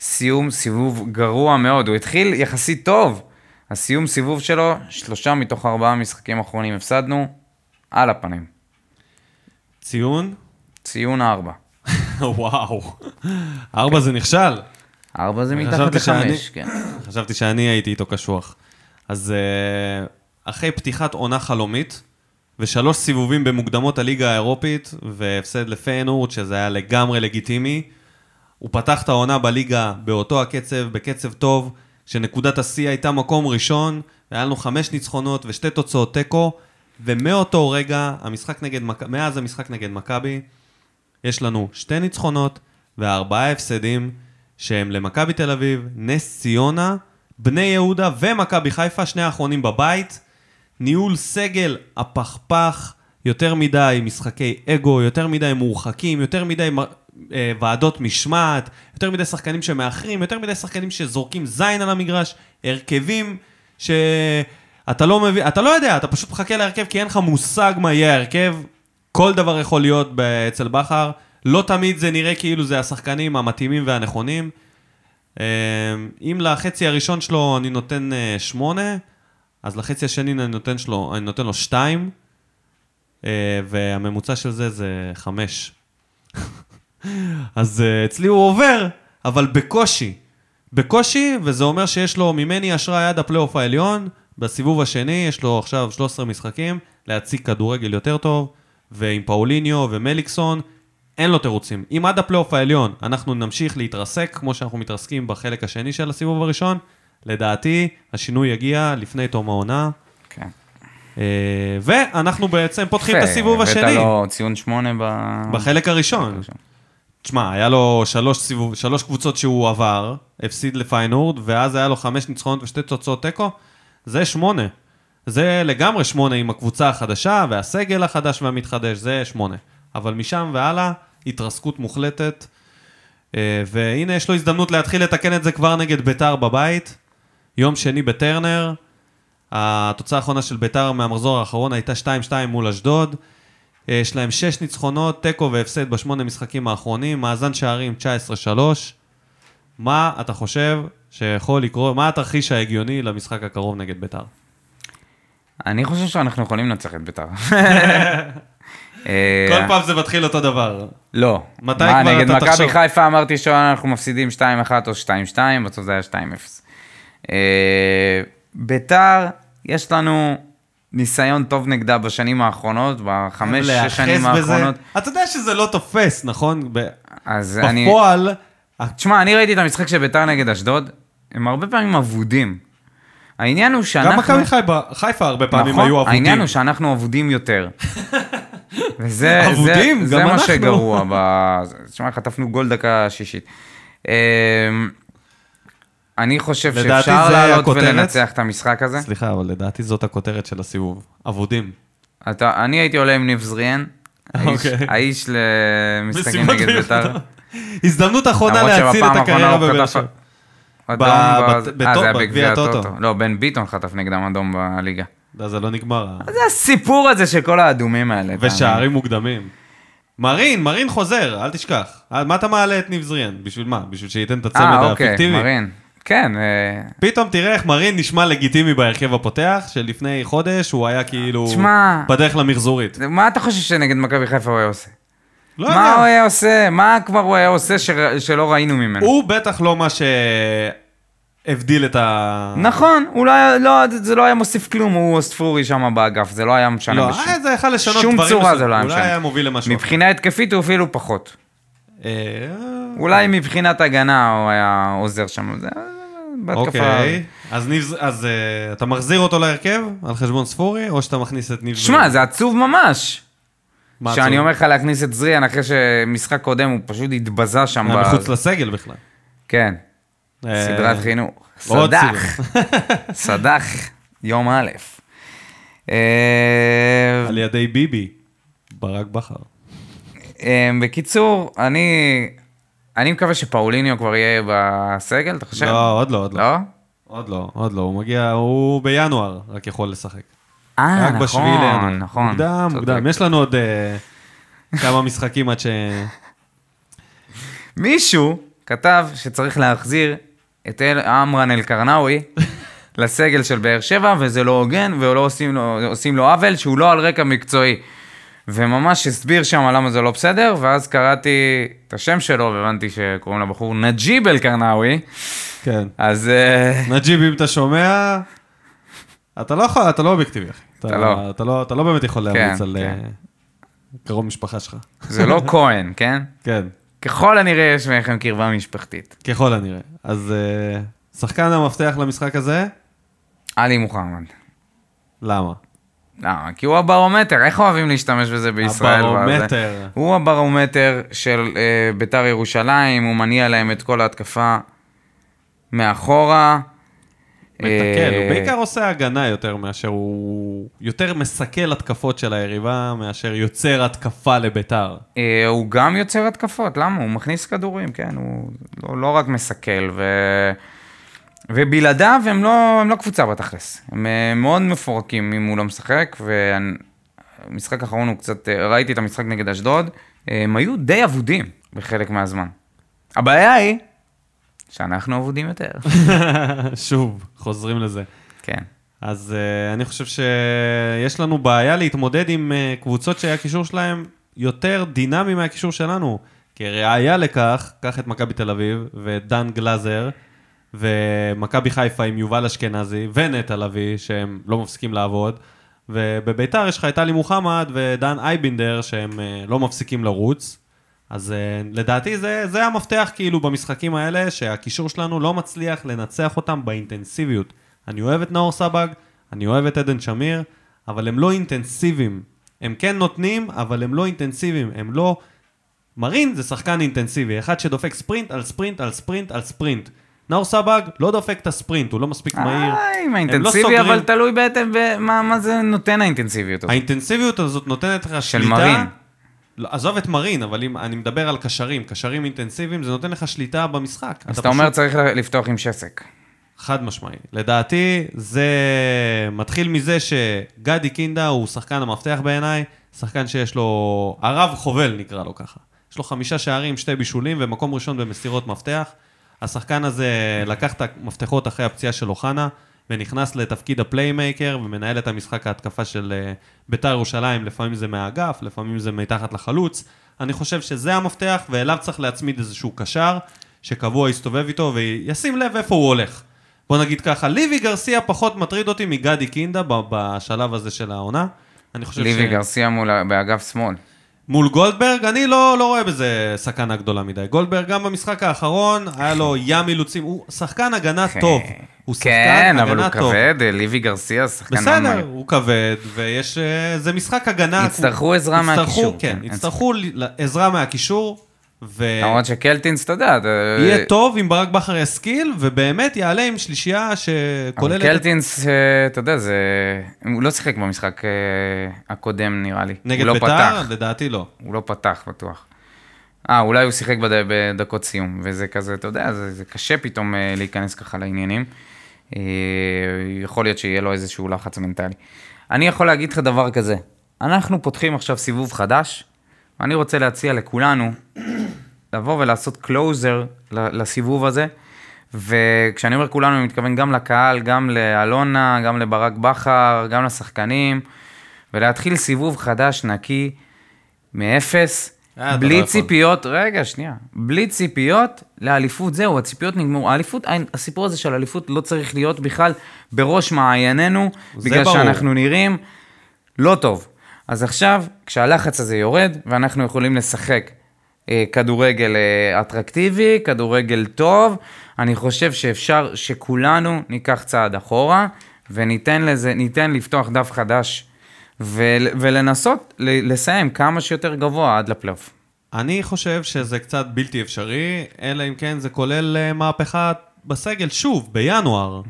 סיום סיבוב גרוע מאוד, הוא התחיל יחסית טוב. הסיום סיבוב שלו, שלושה מתוך ארבעה משחקים אחרונים הפסדנו, על הפנים. ציון? ציון ארבע. וואו. ארבע זה נכשל. ארבע זה מתחת לחמש, כן. חשבתי שאני הייתי איתו קשוח. אז אה, אחרי פתיחת עונה חלומית, ושלוש סיבובים במוקדמות הליגה האירופית, והפסד לפיינורד, שזה היה לגמרי לגיטימי, הוא פתח את העונה בליגה באותו הקצב, בקצב טוב, כשנקודת השיא הייתה מקום ראשון, והיה לנו חמש ניצחונות ושתי תוצאות תיקו, ומאותו רגע, המשחק נגד, מכ- מאז המשחק נגד מכבי, יש לנו שתי ניצחונות וארבעה הפסדים שהם למכבי תל אביב, נס ציונה, בני יהודה ומכבי חיפה, שני האחרונים בבית. ניהול סגל הפכפך, יותר מדי משחקי אגו, יותר מדי מורחקים, יותר מדי אה, ועדות משמעת, יותר מדי שחקנים שמאחרים, יותר מדי שחקנים שזורקים זין על המגרש, הרכבים שאתה לא מבין, אתה לא יודע, אתה פשוט מחכה להרכב כי אין לך מושג מה יהיה ההרכב. כל דבר יכול להיות אצל בכר, לא תמיד זה נראה כאילו זה השחקנים המתאימים והנכונים. אה, אם לחצי הראשון שלו אני נותן אה, שמונה, אז לחצי השני אני נותן, שלו, אני נותן לו שתיים, אה, והממוצע של זה זה חמש. אז אה, אצלי הוא עובר, אבל בקושי. בקושי, וזה אומר שיש לו ממני אשראי עד הפלייאוף העליון. בסיבוב השני יש לו עכשיו 13 משחקים להציג כדורגל יותר טוב, ועם פאוליניו ומליקסון, אין לו תירוצים. אם עד הפלייאוף העליון אנחנו נמשיך להתרסק כמו שאנחנו מתרסקים בחלק השני של הסיבוב הראשון, לדעתי השינוי יגיע לפני תום העונה. כן. אה, ואנחנו בעצם פותחים את הסיבוב הבאת השני, לו ציון שמונה ב... בחלק הראשון. תשמע, היה לו שלוש, סיבוב, שלוש קבוצות שהוא עבר, הפסיד לפיינורד, ואז היה לו חמש ניצחונות ושתי תוצאות תיקו, זה שמונה. זה לגמרי שמונה עם הקבוצה החדשה, והסגל החדש והמתחדש, זה שמונה. אבל משם והלאה, התרסקות מוחלטת. אה, והנה, יש לו הזדמנות להתחיל לתקן את זה כבר נגד ביתר בבית. יום שני בטרנר. התוצאה האחרונה של ביתר מהמחזור האחרון הייתה 2-2 מול אשדוד. יש להם 6 ניצחונות, תיקו והפסד בשמונה משחקים האחרונים, מאזן שערים 19-3. מה אתה חושב שיכול לקרות, מה התרחיש ההגיוני למשחק הקרוב נגד ביתר? אני חושב שאנחנו יכולים לנצח את ביתר. אה, כל פעם זה מתחיל אותו דבר. לא. מתי כבר נגד אתה מכבי תחשוב? חיפה אמרתי שאנחנו מפסידים 2-1 או 2-2, בסוף זה היה 2-0. אה, ביתר, יש לנו ניסיון טוב נגדה בשנים האחרונות, בחמש, שש שנים. האחרונות. אתה יודע שזה לא תופס, נכון? אז אני... בפועל, תשמע, אני ראיתי את המשחק של ביתר נגד אשדוד, הם הרבה פעמים אבודים. העניין הוא שאנחנו... גם מכבי חיפה- חיפה הרבה פעמים נכון, היו אבודים. העניין הוא שאנחנו אבודים יותר. וזה אבודים? זה, זה מה אנחנו. שגרוע. ב... תשמע, חטפנו גול דקה שישית. אמ, אני חושב שאפשר לעלות הכותרת. ולנצח את המשחק הזה. סליחה, אבל לדעתי זאת הכותרת של הסיבוב. אבודים. אתה, אני הייתי עולה עם ניב זריאן, האיש, אוקיי. האיש למשחקים נגד בית"ר. הזדמנות אחרונה להציל את הקריירה בבאר שבע. אדום, אה, זה היה בגביע הטוטו. לא, בן ביטון חטף נגדם אדום בליגה. לא, זה לא נגמר. זה הסיפור הזה של כל האדומים האלה. ושערים מוקדמים. מרין, מרין חוזר, אל תשכח. אה, מה אתה מעלה את ניב זריאן? בשביל מה? בשביל שייתן את הצמד אה, אוקיי? מרין. כן, אה, פתאום תראה איך מרין נשמע לגיטימי בהרכב הפותח, שלפני חודש הוא היה כאילו... תשמע- בדרך למחזורית. מה אתה חושב שנגד מכבי חיפה הוא היה עושה? לא מה הוא יודע. היה עושה? מה כבר הוא היה עושה שר- שלא ראינו ממנו? הוא בטח לא מה שהבדיל את ה... נכון, הוא לא היה, לא, זה לא היה מוסיף כלום, הוא ספורי שם באגף, זה לא היה משנה לא, בשום. אה, זה יכול לשנות שום דברים. צורה מסוימים. זה לא היה אולי משנה. היה מוביל למשהו. מבחינה התקפית הוא אפילו פחות. אה, אולי מבחינת הגנה הוא היה עוזר שם, זה בהתקפה. אוקיי, אז ניב, אז אה, אתה מחזיר אותו להרכב על חשבון ספורי, או שאתה מכניס את ניב שמע, זה עצוב ממש. שאני? אומר לך להכניס את זריאן אחרי שמשחק קודם הוא פשוט התבזה שם. היה ב- מחוץ לסגל בכלל. כן, אה, סדרת חינוך. עוד סדח. סדח, יום א'. אה, על ידי ביבי, ברק בכר. אה, בקיצור, אני אני מקווה שפאוליניו כבר יהיה בסגל, אתה חושב? לא, עוד לא, עוד לא. לא? עוד לא, עוד לא, הוא מגיע, הוא בינואר רק יכול לשחק. אה, נכון, לינואר. נכון. מוקדם, צודק. מוקדם. יש לנו עוד אה, כמה משחקים עד ש... מישהו כתב שצריך להחזיר את אל- עמרן אל-קרנאווי לסגל של באר שבע, וזה לא הוגן, ולא עושים לו, עושים לו עוול שהוא לא על רקע מקצועי. וממש הסביר שם למה זה לא בסדר, ואז קראתי את השם שלו, והבנתי שקוראים לבחור נג'יב אל-קרנאווי, כן. אז... אה, נג'יב, אם אתה שומע, אתה לא יכול, אתה לא אובייקטיבי, אחי. אתה אתה לא. אתה לא. אתה לא באמת יכול להמליץ כן, על כן. אה, קרוב משפחה שלך. זה לא כהן, כן? כן, ככל הנראה יש ביניכם קרבה משפחתית. ככל הנראה. אז אה, שחקן המפתח למשחק הזה, עלי מוחמד. למה? למה? כי הוא הברומטר, איך אוהבים להשתמש בזה בישראל? הברומטר. וזה? הוא הברומטר של אה, ביתר ירושלים, הוא מניע להם את כל ההתקפה מאחורה. מתקל, אה, הוא בעיקר עושה הגנה יותר מאשר הוא... יותר מסכל התקפות של היריבה מאשר יוצר התקפה לביתר. אה, הוא גם יוצר התקפות, למה? הוא מכניס כדורים, כן? הוא לא, לא רק מסכל, ו... ובלעדיו הם לא, הם לא קבוצה בתכלס. הם אה, מאוד מפורקים אם הוא לא משחק, והמשחק האחרון הוא קצת, אה, ראיתי את המשחק נגד אשדוד, אה, הם היו די אבודים בחלק מהזמן. הבעיה היא שאנחנו אבודים יותר. שוב, חוזרים לזה. כן. אז uh, אני חושב שיש לנו בעיה להתמודד עם uh, קבוצות שהקישור שלהם יותר דינמי מהקישור שלנו. כראיה לכך, קח את מכבי תל אביב ואת דן גלאזר ומכבי חיפה עם יובל אשכנזי ונטע לביא, שהם לא מפסיקים לעבוד. ובביתר יש לך את עלי מוחמד ודן אייבינדר, שהם uh, לא מפסיקים לרוץ. אז uh, לדעתי זה, זה המפתח כאילו במשחקים האלה, שהקישור שלנו לא מצליח לנצח אותם באינטנסיביות. אני אוהב את נאור סבג, אני אוהב את עדן שמיר, אבל הם לא אינטנסיביים. הם כן נותנים, אבל הם לא אינטנסיביים. הם לא... מרין זה שחקן אינטנסיבי, אחד שדופק ספרינט על ספרינט על ספרינט על ספרינט. נאור סבג לא דופק את הספרינט, הוא לא מספיק מהיר. אה, עם לא האינטנסיבי, סוגרים. אבל תלוי בעצם במה מה זה נותן האינטנסיביות הזאת. האינטנסיביות הזאת נותנת לך של שליטה... מרין. לא, עזוב את מרין, אבל אם אני מדבר על קשרים, קשרים אינטנסיביים, זה נותן לך שליטה במשחק. אז אתה אומר פשוט- צריך לפתוח עם שסק. חד משמעי. לדעתי, זה מתחיל מזה שגדי קינדה הוא שחקן המפתח בעיניי, שחקן שיש לו, הרב חובל נקרא לו ככה. יש לו חמישה שערים, שתי בישולים ומקום ראשון במסירות מפתח. השחקן הזה לקח את המפתחות אחרי הפציעה של אוחנה, ונכנס לתפקיד ה playmaker ומנהל את המשחק ההתקפה של אה, בית"ר ירושלים, לפעמים זה מהאגף, לפעמים זה מתחת לחלוץ. אני חושב שזה המפתח, ואליו צריך להצמיד איזשהו קשר, שקבוע יסתובב איתו וישים לב איפה הוא הולך. בוא נגיד ככה, ליבי גרסיה פחות מטריד אותי מגדי קינדה בשלב הזה של העונה. אני חושב ליבי גרסיה מול, באגף שמאל. מול גולדברג, אני לא, לא רואה בזה סכנה גדולה מדי. גולדברג גם במשחק האחרון, היה לו ים אילוצים, הוא שחקן הגנה טוב. הוא שחקן כן, אבל הוא הגנה טוב. כבד, ליבי גרסיה, שחקן בסדר, הוא כבד, ויש... אה, זה משחק הגנה. יצטרכו עזרה יצטרכו, מהקישור, כן, כן. יצטרכו עזרה מהקישור, ו... למרות שקלטינס, אתה יודע, אתה- יהיה טוב אם ברק בכר ישכיל, ובאמת יעלה עם שלישייה אבל שכוללת... קלטינס, אה, אתה יודע, זה... הוא לא שיחק במשחק אה, הקודם, נראה לי. נגד לא ביתר? פתח. לדעתי לא. הוא לא פתח, בטוח. אה, אולי הוא שיחק בד... בדקות סיום, וזה כזה, אתה יודע, זה, זה קשה פתאום אה, להיכנס ככה לעניינים. יכול להיות שיהיה לו איזשהו לחץ מנטלי. אני יכול להגיד לך דבר כזה, אנחנו פותחים עכשיו סיבוב חדש, ואני רוצה להציע לכולנו לבוא ולעשות קלוזר לסיבוב הזה, וכשאני אומר כולנו, אני מתכוון גם לקהל, גם לאלונה, גם לברק בכר, גם לשחקנים, ולהתחיל סיבוב חדש, נקי, מאפס, אה, לא בלי. ציפיות, רגע, שנייה, בלי ציפיות לאליפות, זהו, הציפיות נגמרו. האליפות, הסיפור הזה של אליפות לא צריך להיות בכלל בראש מעיינינו, בגלל ברור. שאנחנו נראים לא טוב. אז עכשיו, כשהלחץ הזה יורד, ואנחנו יכולים לשחק אה, כדורגל אה, אטרקטיבי, כדורגל טוב, אני חושב שאפשר שכולנו ניקח צעד אחורה, וניתן לזה, ניתן לפתוח דף חדש, ול, ולנסות לסיים כמה שיותר גבוה עד לפלייאוף. אני חושב שזה קצת בלתי אפשרי, אלא אם כן זה כולל אה, מהפכה בסגל, שוב, בינואר.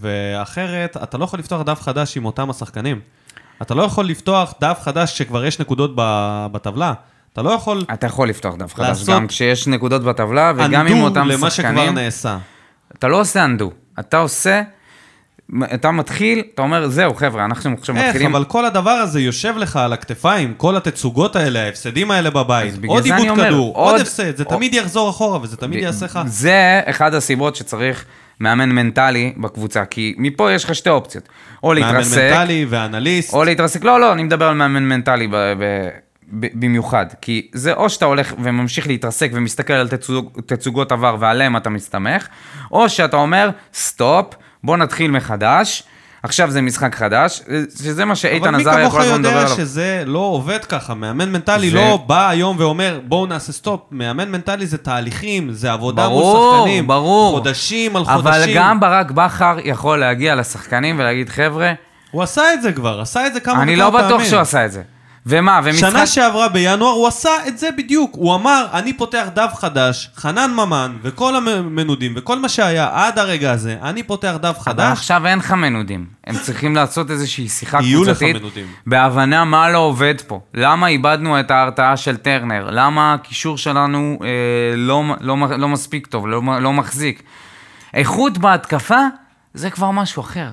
ואחרת, אתה לא יכול לפתוח דף חדש עם אותם השחקנים. אתה לא יכול לפתוח דף חדש כשכבר יש נקודות ב- בטבלה. אתה לא יכול אתה יכול לפתוח דף חדש, גם כשיש נקודות בטבלה, וגם עם אותם למה שכבר שחקנים. נעשה. אתה לא עושה undo, אתה עושה, אתה מתחיל, אתה אומר, זהו, חבר'ה, אנחנו עכשיו איך, מתחילים... אבל כל הדבר הזה יושב לך על הכתפיים, כל התצוגות האלה, ההפסדים האלה בבית, עוד אומר, כדור, עוד- עוד הפסד, זה עוד- תמיד יחזור אחורה וזה תמיד יעשה לך. זה אחד הסיבות שצריך מאמן מנטלי בקבוצה, כי מפה יש לך שתי אופציות. או מאמן להתרסק, מנטלי ואנליסט. או להתרסק, לא, לא, אני מדבר על מאמן מנטלי ב, ב, ב, במיוחד. כי זה או שאתה הולך וממשיך להתרסק ומסתכל על תצוג, תצוגות עבר ועליהם אתה מסתמך, או שאתה אומר, stop, בוא נתחיל מחדש, עכשיו זה משחק חדש, שזה מה שאיתן אבל מי עזריה כמוך כל הזמן מדבר יודע עליו. שזה לא עובד ככה, מאמן מנטלי זה- לא בא היום ואומר בואו נעשה stop, מאמן מנטלי זה תהליכים, זה עבודה מול ברור, שחקנים, ברור. חודשים על אבל חודשים. גם ברק בכר יכול להגיע לשחקנים ולהגיד, חבר'ה, הוא עשה את זה כבר, עשה את זה כמה אני וכמה לא בטוח פעמים. שהוא עשה את זה. ומה, ומשחק... שנה שעברה בינואר הוא עשה את זה בדיוק, הוא אמר אני פותח דף חדש, חנן ממן וכל המנודים וכל מה שהיה עד הרגע הזה, אני פותח דף אבל חדש, עכשיו אין לך מנודים. הם צריכים לעשות איזושהי שיחה קבוצתית. מנודים. בהבנה מה לא עובד פה. למה איבדנו את ההרתעה של טרנר? למה הקישור שלנו אה, לא, לא, לא מספיק טוב, לא, לא מחזיק? איכות בהתקפה זה כבר משהו אחר.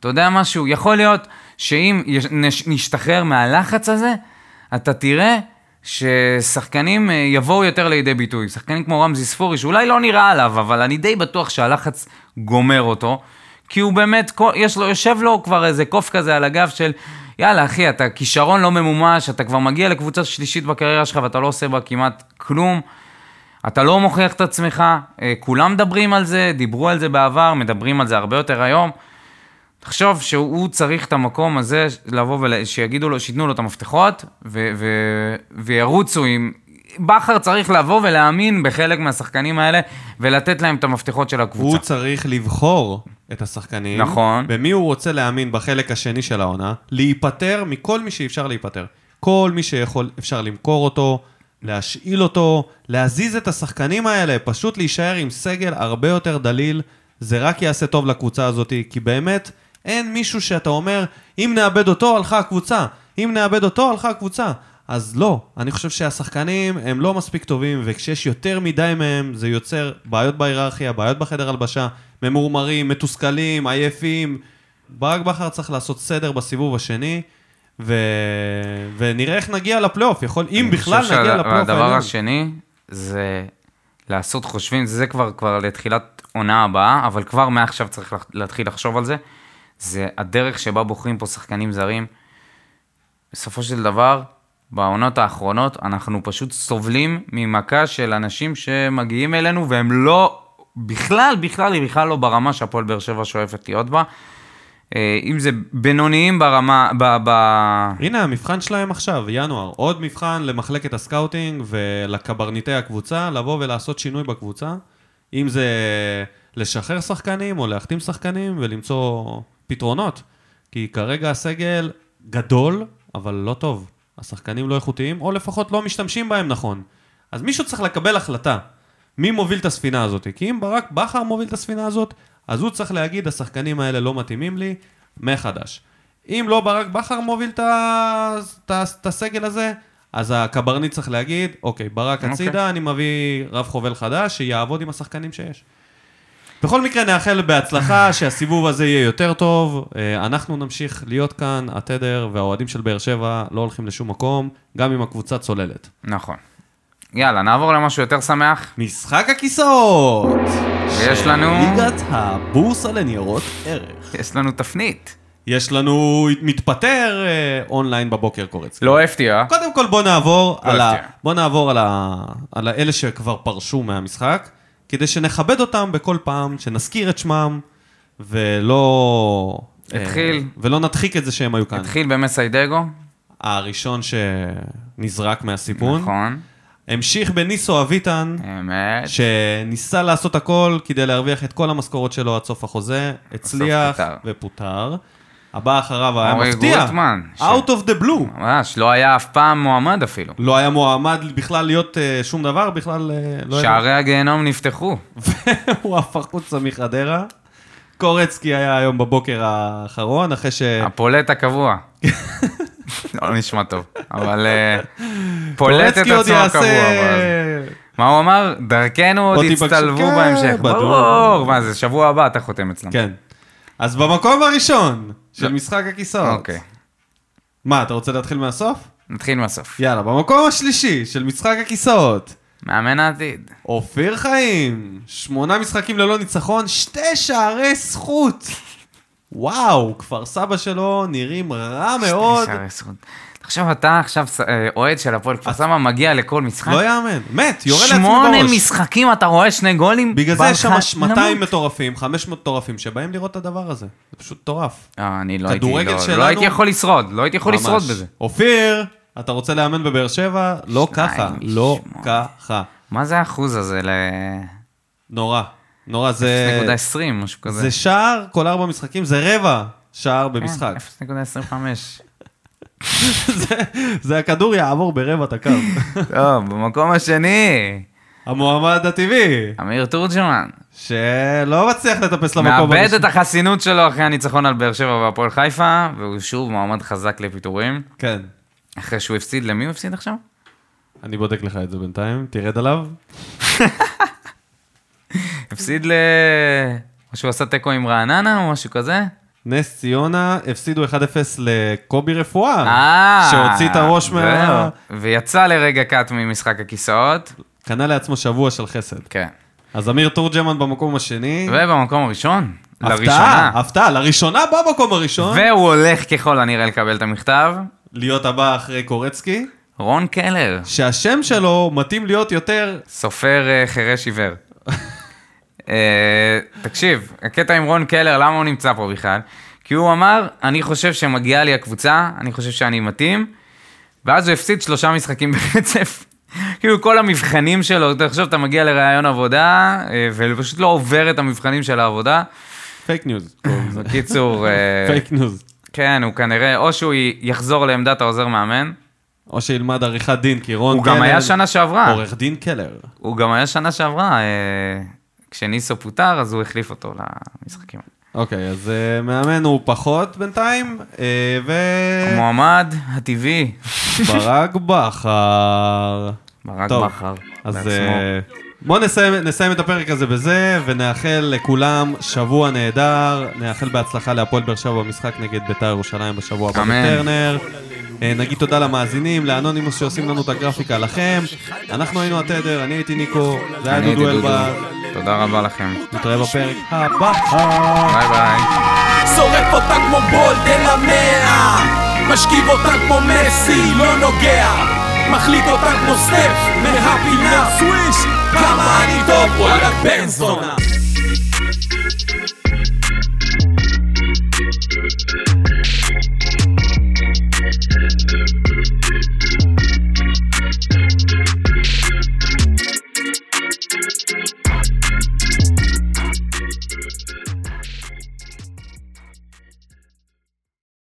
אתה יודע משהו? יכול להיות שאם נשתחרר מהלחץ הזה, אתה תראה ששחקנים אה, יבואו יותר לידי ביטוי. שחקנים כמו רמזי ספורי, שאולי לא נראה עליו, אבל אני די בטוח שהלחץ גומר אותו, כי הוא באמת, יש לו, יושב לו כבר איזה קוף כזה על הגב של, יאללה אחי, אתה כישרון לא ממומש, אתה כבר מגיע לקבוצה שלישית בקריירה שלך ואתה לא עושה בה כמעט כלום. אתה לא מוכיח את עצמך, אה, כולם מדברים על זה, דיברו על זה בעבר, מדברים על זה הרבה יותר היום. תחשוב שהוא צריך את המקום הזה לבוא ושיגידו לו, שייתנו לו את המפתחות ו- ו- וירוצו עם... בכר צריך לבוא ולהאמין בחלק מהשחקנים האלה ולתת להם את המפתחות של הקבוצה. הוא צריך לבחור את השחקנים, נכון. במי הוא רוצה להאמין בחלק השני של העונה, להיפטר מכל מי שאפשר להיפטר. כל מי שיכול, אפשר למכור אותו, להשאיל אותו, להזיז את השחקנים האלה, פשוט להישאר עם סגל הרבה יותר דליל, זה רק יעשה טוב לקבוצה הזאת, כי באמת אין מישהו שאתה אומר, אם נאבד אותו, הלכה הקבוצה, אם נאבד אותו, הלכה הקבוצה. אז לא, אני חושב שהשחקנים הם לא מספיק טובים, וכשיש יותר מדי מהם, זה יוצר בעיות בהיררכיה, בעיות בחדר הלבשה, ממורמרים, מתוסכלים, עייפים. ברק בכר צריך לעשות סדר בסיבוב השני, ו... ונראה איך נגיע לפלייאוף, יכול, אם בכלל נגיע לפלייאוף העליון. השני זה לעשות חושבים, זה כבר, כבר לתחילת עונה הבאה, אבל כבר מעכשיו צריך להתחיל לחשוב על זה. זה הדרך שבה בוחרים פה שחקנים זרים. בסופו של דבר, בעונות האחרונות, אנחנו פשוט סובלים ממכה של אנשים שמגיעים אלינו והם לא, בכלל, בכלל, היא בכלל לא ברמה שהפועל באר שבע שואפת להיות בה. אה, אם זה בינוניים ברמה, ב... ב... הנה המבחן שלהם עכשיו, ינואר. עוד מבחן למחלקת ה scouting ולקברניטי הקבוצה, לבוא ולעשות שינוי בקבוצה. אם זה לשחרר שחקנים או להחתים שחקנים ולמצוא פתרונות. כי כרגע הסגל גדול, אבל לא טוב. השחקנים לא איכותיים, או לפחות לא משתמשים בהם נכון. אז מישהו צריך לקבל החלטה. מי מוביל את הספינה הזאת? כי אם ברק בכר מוביל את הספינה הזאת, אז הוא צריך להגיד, השחקנים האלה לא מתאימים לי, מחדש. אם לא ברק בכר מוביל את הסגל הזה, אז הקברניט צריך להגיד, אוקיי, ברק אוקיי. הצידה, אני מביא רב חובל חדש, שיעבוד עם השחקנים שיש. בכל מקרה, נאחל בהצלחה שהסיבוב הזה יהיה יותר טוב. אה, אנחנו נמשיך להיות כאן, התדר והאוהדים של באר שבע לא הולכים לשום מקום, גם אם הקבוצה צוללת. נכון. יאללה, נעבור למשהו יותר שמח. משחק הכיסאות! ויש לנו- ליגת הבורסה לניירות ערך. יש לנו תפנית. יש לנו מתפטר אה, אונליין בבוקר קורץ. לא הפתיע. קודם כל בוא נעבור, לא על, ה... הפתיע. בוא נעבור על, ה... על אלה שכבר פרשו מהמשחק, כדי שנכבד אותם בכל פעם, שנזכיר את שמם, ולא... התחיל. אה, ולא נדחיק את זה שהם היו כאן. התחיל במסיידגו. הראשון שנזרק מהסיפון. נכון. המשיך בניסו אביטן, אמת. שניסה לעשות הכל כדי להרוויח את כל המשכורות שלו עד סוף החוזה, הצליח פוטר. ופוטר. הבא אחריו היה אורי מפתיע, גוטמן, Out of the blue. ממש, לא היה אף פעם מועמד אפילו. לא היה מועמד בכלל להיות אה, שום דבר, בכלל אה, לא היה... שערי הגיהנום נפתחו. הוא עף החוצה מחדרה. קורצקי היה היום בבוקר האחרון, אחרי ש... הפולט הקבוע. לא נשמע טוב, אבל אה, פולט את עצמו יעשה... הקבוע. אבל- מה הוא אמר? דרכנו עוד יצטלבו כן, בהמשך. ברור, מה זה, שבוע הבא אתה חותם אצלם. כן. אז במקום הראשון של לא. משחק הכיסאות. אוקיי, מה, אתה רוצה להתחיל מהסוף? נתחיל מהסוף. יאללה, במקום השלישי של משחק הכיסאות. מאמן העתיד. אופיר חיים, שמונה משחקים ללא ניצחון, שתי שערי זכות. וואו, כפר סבא שלו נראים רע מאוד. שערי זכות. תחשוב, אתה עכשיו אה, אוהד של הפועל כפר סבא, מגיע לכל משחק. לא יאמן, מת, יורה לעצמי שמונה בראש. משחקים אתה רואה שני גולים? בגלל זה יש שם לך 200 למות. מטורפים, 500 מטורפים, שבאים לראות את הדבר הזה. זה פשוט מטורף. אה, אני לא הייתי, לא- לא הייתי יכול לשרוד, לא הייתי יכול לשרוד ממש. בזה. אופיר, אתה רוצה לאמן בבאר שבע? לא ככה, לא. ככה. מה זה האחוז הזה ל... נורא, נורא, זה... 0.20, משהו כזה. זה שער כל ארבע משחקים, זה רבע שער במשחק. כן, 0.25. זה- הכדור יעבור ברבע את הקו. טוב, במקום השני, המועמד הטבעי, אמיר תורג'מן. שלא מצליח לטפס למקום מאבד הראשון. את החסינות שלו אחרי הניצחון על באר שבע והפועל חיפה, והוא שוב מועמד חזק לפיטורים. כן. אחרי שהוא הפסיד, למי הוא הפסיד עכשיו? אני בודק לך את זה בינתיים, תרד עליו. הפסיד ל... או שהוא עשה תיקו עם רעננה או משהו כזה? נס ציונה הפסידו 1-0 לקובי רפואה, אה, שהוציא את הראש מה... ויצא לרגע קאט ממשחק הכיסאות. קנה לעצמו שבוע של חסד. כן. אז אמיר תורג'מן במקום השני. ובמקום הראשון, הפתעה, לראשונה. הפתעה, לראשונה במקום הראשון. והוא הולך ככל הנראה לקבל את המכתב. להיות הבא אחרי קורצקי, רון קלר, שהשם שלו מתאים להיות יותר... סופר אה, חירש עיוור. אה, תקשיב, הקטע עם רון קלר, למה הוא נמצא פה בכלל? כי הוא אמר, אני חושב שמגיעה לי הקבוצה, אני חושב שאני מתאים, ואז הוא הפסיד שלושה משחקים ברצף. כאילו כל המבחנים שלו, אתה חושב, אתה מגיע לראיון עבודה, אה, ופשוט לא עובר את המבחנים של העבודה. fake news. בקיצור, אה, fake news. כן, הוא כנראה, או שהוא יחזור לעמדת העוזר מאמן, או שילמד עריכת דין, כי רון הוא קלר... גם היה שנה שעברה. עורך דין קלר. הוא גם היה שנה שעברה, אה, כשניסו פוטר, אז הוא החליף אותו למשחקים. אוקיי, אז אה, מאמן הוא פחות בינתיים, אה, ו... המועמד הטבעי, ברק בכר. ברק בכר, אז. אה, בואו נסיים, נסיים את הפרק הזה בזה, ונאחל לכולם שבוע נהדר. נאחל בהצלחה להפועל באר שבע במשחק נגד בית"ר ירושלים בשבוע הבא. בטרנר. אה, נגיד תודה למאזינים, לאנונימוס שעושים לנו את הגרפיקה, לכם. אנחנו היינו התדר, אני הייתי ניקו, זה היה דודו. אלבז. תודה רבה לכם. נתראה בפרק הבא. ביי ביי. שורף אותה כמו בולט אל המאה משכיב אותה כמו מסי, לא נוגע מחליט אותה כמו סטף מהפינה. סוויש כמה אני טוב, וואלה בן זונה